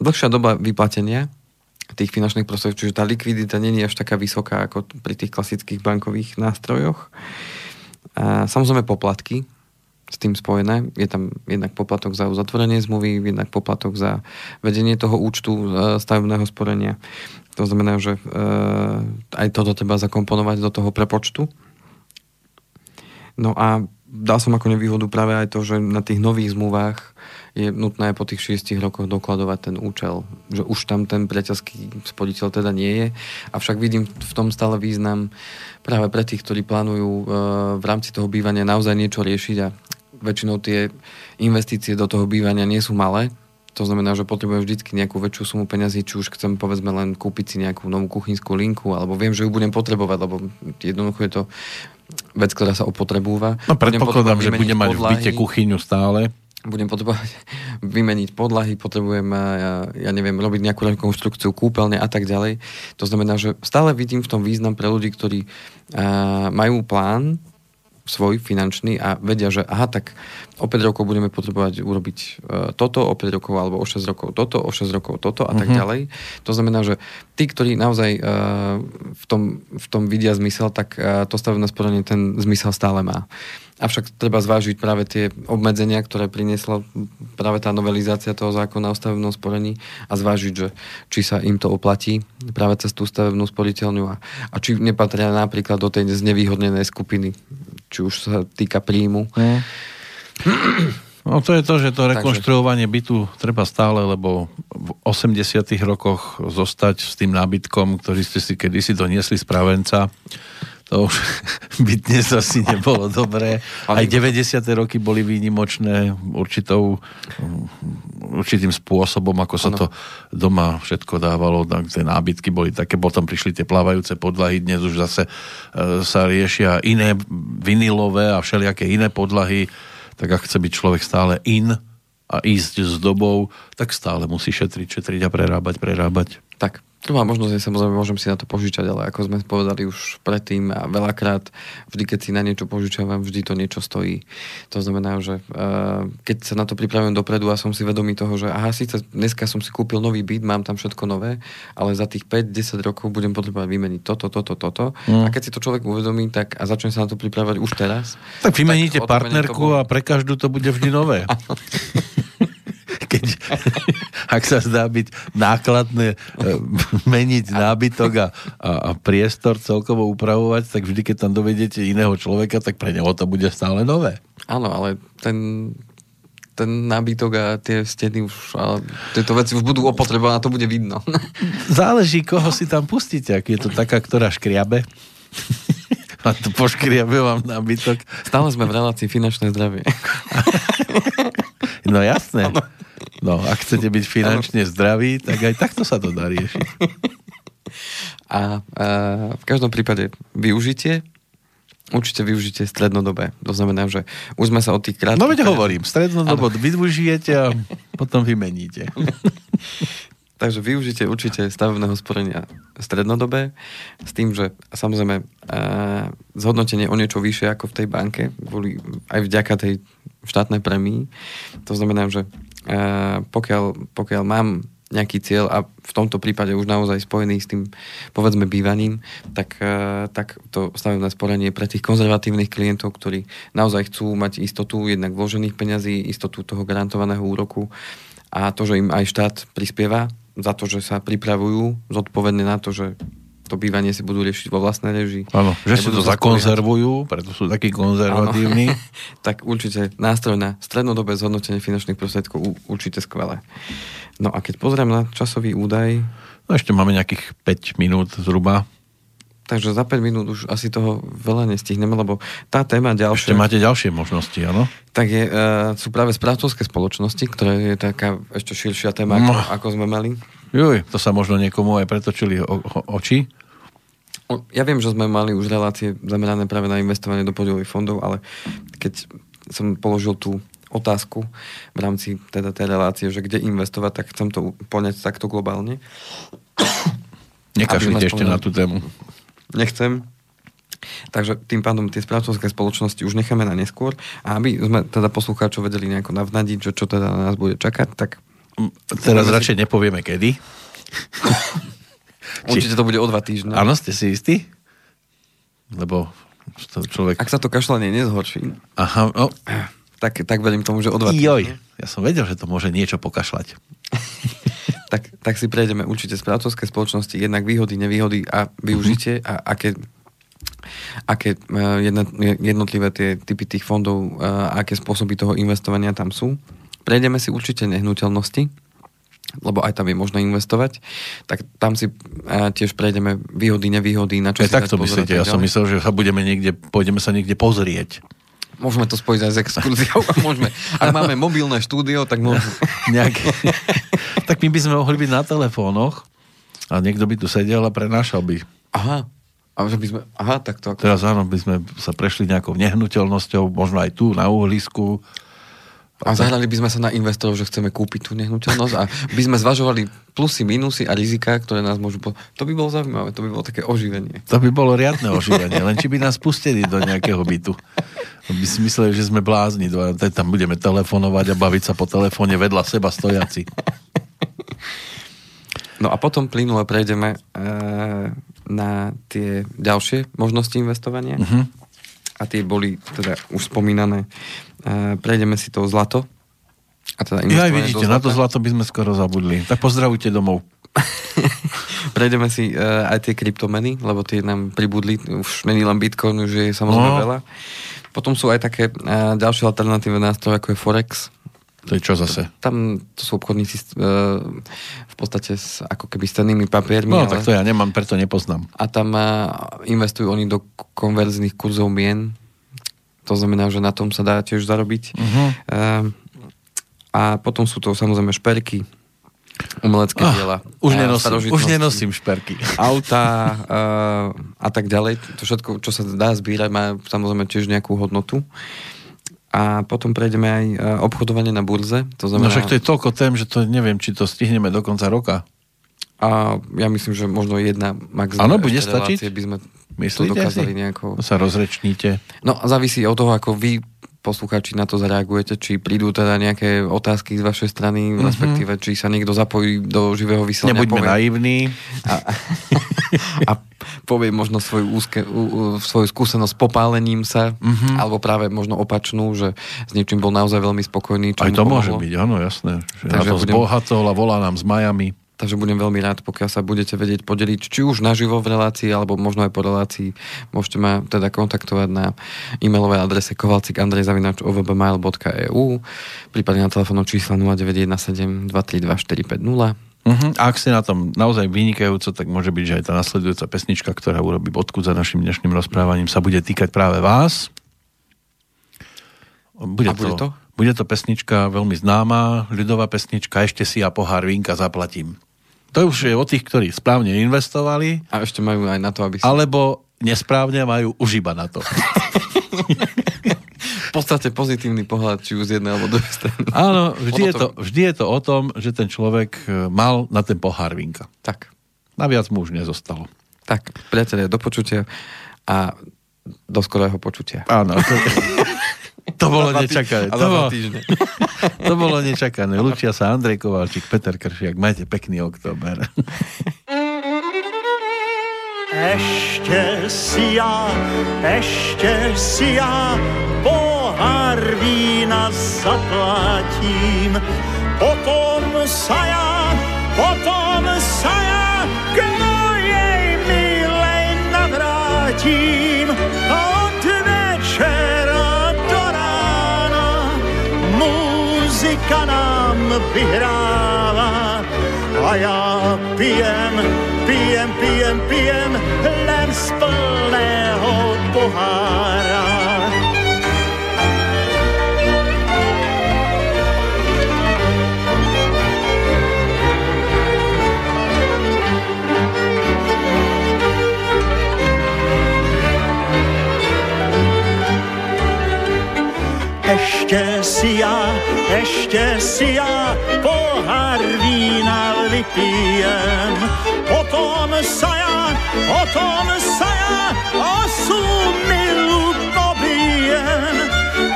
Speaker 1: dlhšia doba vyplatenia tých finančných prostriedkov, čiže tá likvidita není až taká vysoká ako pri tých klasických bankových nástrojoch. A samozrejme poplatky s tým spojené. Je tam jednak poplatok za uzatvorenie zmluvy, jednak poplatok za vedenie toho účtu e, stavebného sporenia. To znamená, že e, aj toto treba zakomponovať do toho prepočtu. No a dal som ako nevýhodu práve aj to, že na tých nových zmluvách je nutné po tých 6 rokoch dokladovať ten účel. Že už tam ten priateľský spoditeľ teda nie je. Avšak vidím v tom stále význam práve pre tých, ktorí plánujú e, v rámci toho bývania naozaj niečo riešiť a väčšinou tie investície do toho bývania nie sú malé. To znamená, že potrebujem vždy nejakú väčšiu sumu peňazí, či už chcem povedzme len kúpiť si nejakú novú kuchynskú linku, alebo viem, že ju budem potrebovať, lebo jednoducho je to vec, ktorá sa opotrebúva.
Speaker 2: No
Speaker 1: Budem
Speaker 2: predpokladám, že
Speaker 1: vymeniť
Speaker 2: bude mať v byte
Speaker 1: podlahy,
Speaker 2: kuchyňu stále.
Speaker 1: Budem potrebovať vymeniť podlahy, potrebujem, ja, ja neviem, robiť nejakú rekonštrukciu kúpeľne a tak ďalej. To znamená, že stále vidím v tom význam pre ľudí, ktorí a, majú plán svoj finančný a vedia, že aha, tak o 5 rokov budeme potrebovať urobiť e, toto, o 5 rokov alebo o 6 rokov toto, o 6 rokov toto a tak
Speaker 2: Mhm.
Speaker 1: ďalej. To znamená, že tí, ktorí naozaj e, v, tom, v tom vidia zmysel, tak e, to stavebné sporenie ten zmysel stále má. Avšak treba zvážiť práve tie obmedzenia, ktoré priniesla práve tá novelizácia toho zákona o stavebnom sporení a zvážiť, že či sa im to oplatí práve cez tú stavebnú sporiteľňu a, a či nepatria napríklad do tej znevýhodnenej skupiny, či už sa týka príjmu.
Speaker 2: No to je to, že to rekonštruovanie bytu treba stále, lebo v 80 rokoch zostať s tým nábytkom, ktorý ste si kedysi doniesli z pravenca, to už [LAUGHS] by dnes asi nebolo dobré. Aj
Speaker 1: Ale-
Speaker 2: 90. roky boli výnimočné určitou, určitým spôsobom, ako sa
Speaker 1: Áno.
Speaker 2: to doma všetko dávalo. Tak tie nábytky boli také, potom prišli tie plávajúce podlahy, dnes už zase e, sa riešia iné vinilové a všelijaké iné podlahy. Tak ak chce byť človek stále in a ísť s dobou, tak stále musí šetriť, šetriť a prerábať, prerábať.
Speaker 1: Tak, druhá možnosť je samozrejme, môžem si na to požičať, ale ako sme povedali už predtým a veľakrát, vždy keď si na niečo požičavam, vždy to niečo stojí. To znamená, že uh, keď sa na to pripravujem dopredu a som si vedomý toho, že aha, síce dneska som si kúpil nový byt, mám tam všetko nové, ale za tých 5-10 rokov budem potrebovať vymeniť toto, toto, toto.
Speaker 2: Mm.
Speaker 1: A keď si to človek uvedomí, tak a začne sa na to pripravovať už teraz.
Speaker 2: Tak vymeníte
Speaker 1: Tak
Speaker 2: partnerku
Speaker 1: to
Speaker 2: a pre každú to bude vždy nové. [LAUGHS] Keď, ak sa zdá byť nákladné e, meniť nábytok a, a, a priestor celkovo upravovať, tak vždy, keď tam dovedete iného človeka, tak pre neho to bude stále nové.
Speaker 1: Áno, ale ten ten nábytok a tie steny už, ale tieto veci už budú opotrebované a to bude vidno.
Speaker 2: Záleží, koho si tam pustíte. Ak je to taká, ktorá škriabe, a to poškriabe vám nábytok.
Speaker 1: Stále sme v relácii finančné zdravie.
Speaker 2: No jasné. No, ak chcete byť finančne zdraví, tak aj takto sa to dá riešiť.
Speaker 1: A, a v každom prípade využitie, určite využite strednodobé. To znamená, že už sme sa od tých krátkých...
Speaker 2: No veď hovorím, strednodobo využijete a potom vymeníte. [LAUGHS]
Speaker 1: Takže využite určite stavebného sporenia strednodobé, s tým, že samozrejme a, zhodnotenie o niečo vyššie ako v tej banke, kvôli, aj vďaka tej štátnej premii. To znamená, že a, pokiaľ, pokiaľ mám nejaký cieľ a v tomto prípade už naozaj spojený s tým, povedzme, bývaním, tak, e, tak to stavebné sporenie pre tých konzervatívnych klientov, ktorí naozaj chcú mať istotu jednak vložených peňazí, istotu toho garantovaného úroku a to, že im aj štát prispieva za to, že sa pripravujú zodpovedne na to, že to bývanie si budú riešiť vo vlastnej režii.
Speaker 2: Áno, že si to zakonzervujú, preto sú takí konzervatívni. [LAUGHS]
Speaker 1: tak určite nástroj na strednodobé zhodnotenie finančných prostriedkov určite skvelé. No a keď pozriem na časový údaj...
Speaker 2: No ešte máme nejakých 5 minút zhruba.
Speaker 1: Takže za 5 minút už asi toho veľa nestihneme, lebo tá téma ďalšia...
Speaker 2: Ešte máte ďalšie možnosti, áno?
Speaker 1: Tak je, uh, sú práve správcovské spoločnosti, ktoré je taká ešte širšia téma, no. ako, ako sme mali.
Speaker 2: Juj, to sa možno niekomu aj pretočili o, o, oči.
Speaker 1: Ja viem, že sme mali už relácie zamerané práve na investovanie do podielových fondov, ale keď som položil tú otázku v rámci teda tej relácie, že kde investovať, tak chcem to poňať takto globálne.
Speaker 2: Nekašlite ešte na tú tému.
Speaker 1: Nechcem. Takže tým pádom tie správcovské spoločnosti už necháme na neskôr a aby sme teda poslucháčov vedeli nejako navnadiť, že čo teda na nás bude čakať, tak
Speaker 2: Teraz radšej nepovieme kedy. [LAUGHS]
Speaker 1: Určite to bude o dva týždne.
Speaker 2: Áno, ste si istí? Lebo to človek...
Speaker 1: Ak sa to kašľanie nezhorší,
Speaker 2: Aha, no.
Speaker 1: tak, tak verím tomu, že o dva
Speaker 2: týždne. Joj, ja som vedel, že to môže niečo pokašľať. [LAUGHS]
Speaker 1: tak, tak si prejdeme určite správcovské spoločnosti, jednak výhody, nevýhody a využitie uh-huh. a aké aké e, jednotlivé tie typy tých fondov, a aké spôsoby toho investovania tam sú. Prejdeme si určite nehnuteľnosti, lebo aj tam je možné investovať, tak tam si a tiež prejdeme výhody, nevýhody, na čo
Speaker 2: aj si tak to myslíte, ja som myslel, že sa budeme niekde, pôjdeme sa niekde pozrieť.
Speaker 1: Môžeme to spojiť aj s exkurziou. môžeme. Ak máme mobilné štúdio, tak môžeme.
Speaker 2: Nejaké. [LAUGHS] tak my by sme mohli byť na telefónoch a niekto by tu sedel a prenášal by.
Speaker 1: Aha. A že by sme, aha, tak to
Speaker 2: ako... Teraz áno, by sme sa prešli nejakou nehnuteľnosťou, možno aj tu na uhlisku
Speaker 1: a zahrali by sme sa na investorov, že chceme kúpiť tú nehnuteľnosť a by sme zvažovali plusy, minusy a rizika, ktoré nás môžu... Po... To by bolo zaujímavé, to by bolo také oživenie.
Speaker 2: To by bolo riadne oživenie, len či by nás pustili do nejakého bytu. By si mysleli, že sme blázni, tam budeme telefonovať a baviť sa po telefóne vedľa seba stojaci.
Speaker 1: No a potom plynule prejdeme e, na tie ďalšie možnosti investovania. Uh-huh. A tie boli teda už spomínané Uh, prejdeme si to zlato.
Speaker 2: A teda ja aj vidíte, na to zlato by sme skoro zabudli. Tak pozdravujte domov. [LAUGHS]
Speaker 1: prejdeme si uh, aj tie kryptomeny, lebo tie nám pribudli. Už není len Bitcoin, už je samozrejme no. veľa. Potom sú aj také uh, ďalšie alternatívne nástroje, ako je Forex.
Speaker 2: To je čo zase?
Speaker 1: Tam to sú obchodníci uh, v podstate s, ako keby stennými papiermi.
Speaker 2: No, ale... tak to ja nemám, preto nepoznám.
Speaker 1: A tam uh, investujú oni do konverzných kurzov mien, to znamená, že na tom sa dá tiež zarobiť. Uh-huh. A potom sú to samozrejme šperky, umelecké oh, diela.
Speaker 2: Už nenosím, už nenosím šperky.
Speaker 1: Auta uh, [LAUGHS] a tak ďalej. To všetko, čo sa dá zbírať, má samozrejme tiež nejakú hodnotu. A potom prejdeme aj uh, obchodovanie na burze.
Speaker 2: To znamená... No však to je toľko tém, že to neviem, či to stihneme do konca roka.
Speaker 1: A ja myslím, že možno jedna max
Speaker 2: Áno, bude stačiť?
Speaker 1: by sme
Speaker 2: Myslíte
Speaker 1: to dokázali si? nejako...
Speaker 2: Sa rozrečníte.
Speaker 1: No, závisí od toho, ako vy poslucháči na to zareagujete, či prídu teda nejaké otázky z vašej strany, mm-hmm. respektíve či sa niekto zapojí do živého vysielania.
Speaker 2: Nebuďme povie, naivní.
Speaker 1: A, a povie možno svoju, úzke, svoju skúsenosť s popálením sa, mm-hmm. alebo práve možno opačnú, že s niečím bol naozaj veľmi spokojný.
Speaker 2: Aj to pomohlo. môže byť, áno, jasné. Že Takže na to budem... zbohatol a volá nám s Majami.
Speaker 1: Takže budem veľmi rád, pokiaľ sa budete vedieť podeliť, či už naživo v relácii, alebo možno aj po relácii. Môžete ma teda kontaktovať na e-mailovej adrese kovalcik.andrej.ovbmail.eu prípadne na telefónnom čísla 0917 232 450.
Speaker 2: Uh-huh. A ak ste na tom naozaj vynikajúco, tak môže byť, že aj tá nasledujúca pesnička, ktorá urobí bodku za našim dnešným rozprávaním, sa bude týkať práve vás.
Speaker 1: Bude, A bude to, to?
Speaker 2: Bude to pesnička veľmi známa, ľudová pesnička, ešte si ja pohár vínka zaplatím. To už je o tých, ktorí správne investovali.
Speaker 1: A ešte majú aj na to, aby si...
Speaker 2: Alebo nesprávne majú už iba na to. [LAUGHS]
Speaker 1: v podstate pozitívny pohľad, či už z jednej alebo druhej strany.
Speaker 2: Áno, vždy je, to, vždy je to o tom, že ten človek e, mal na ten pohár vínka.
Speaker 1: Tak.
Speaker 2: Naviac mu už nezostalo.
Speaker 1: Tak, priatelia, do počutia a do skorého počutia.
Speaker 2: Áno. To... [LAUGHS] [LAUGHS] To bolo nečakané. To bolo, to bolo nečakané. Lučia sa Andrej Kovalčík, Peter Kršiak. Majte pekný október.
Speaker 3: Ešte si ja, ešte si ja pohár vína zaplatím. Potom sa ja, potom sa ja k mojej milej navrátim. Muzika nám vyhráva. A ja pijem, pijem, pijem, pijem len z plného pohára. Ešte si ja, ešte si ja pohár vína vypijem. Potom sa ja, potom sa ja osu milu pobijem.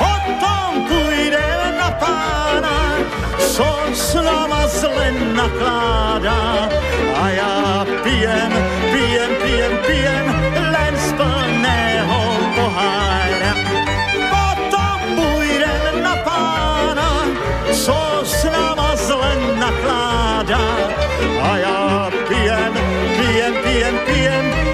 Speaker 3: Potom pôjdem na pána, co s nama zle nakládá. A ja pijem, pijem, pijem, pijem, len z plného pohára. co s náma zle nakládá. A já pijem, pijem, pijem, pijem,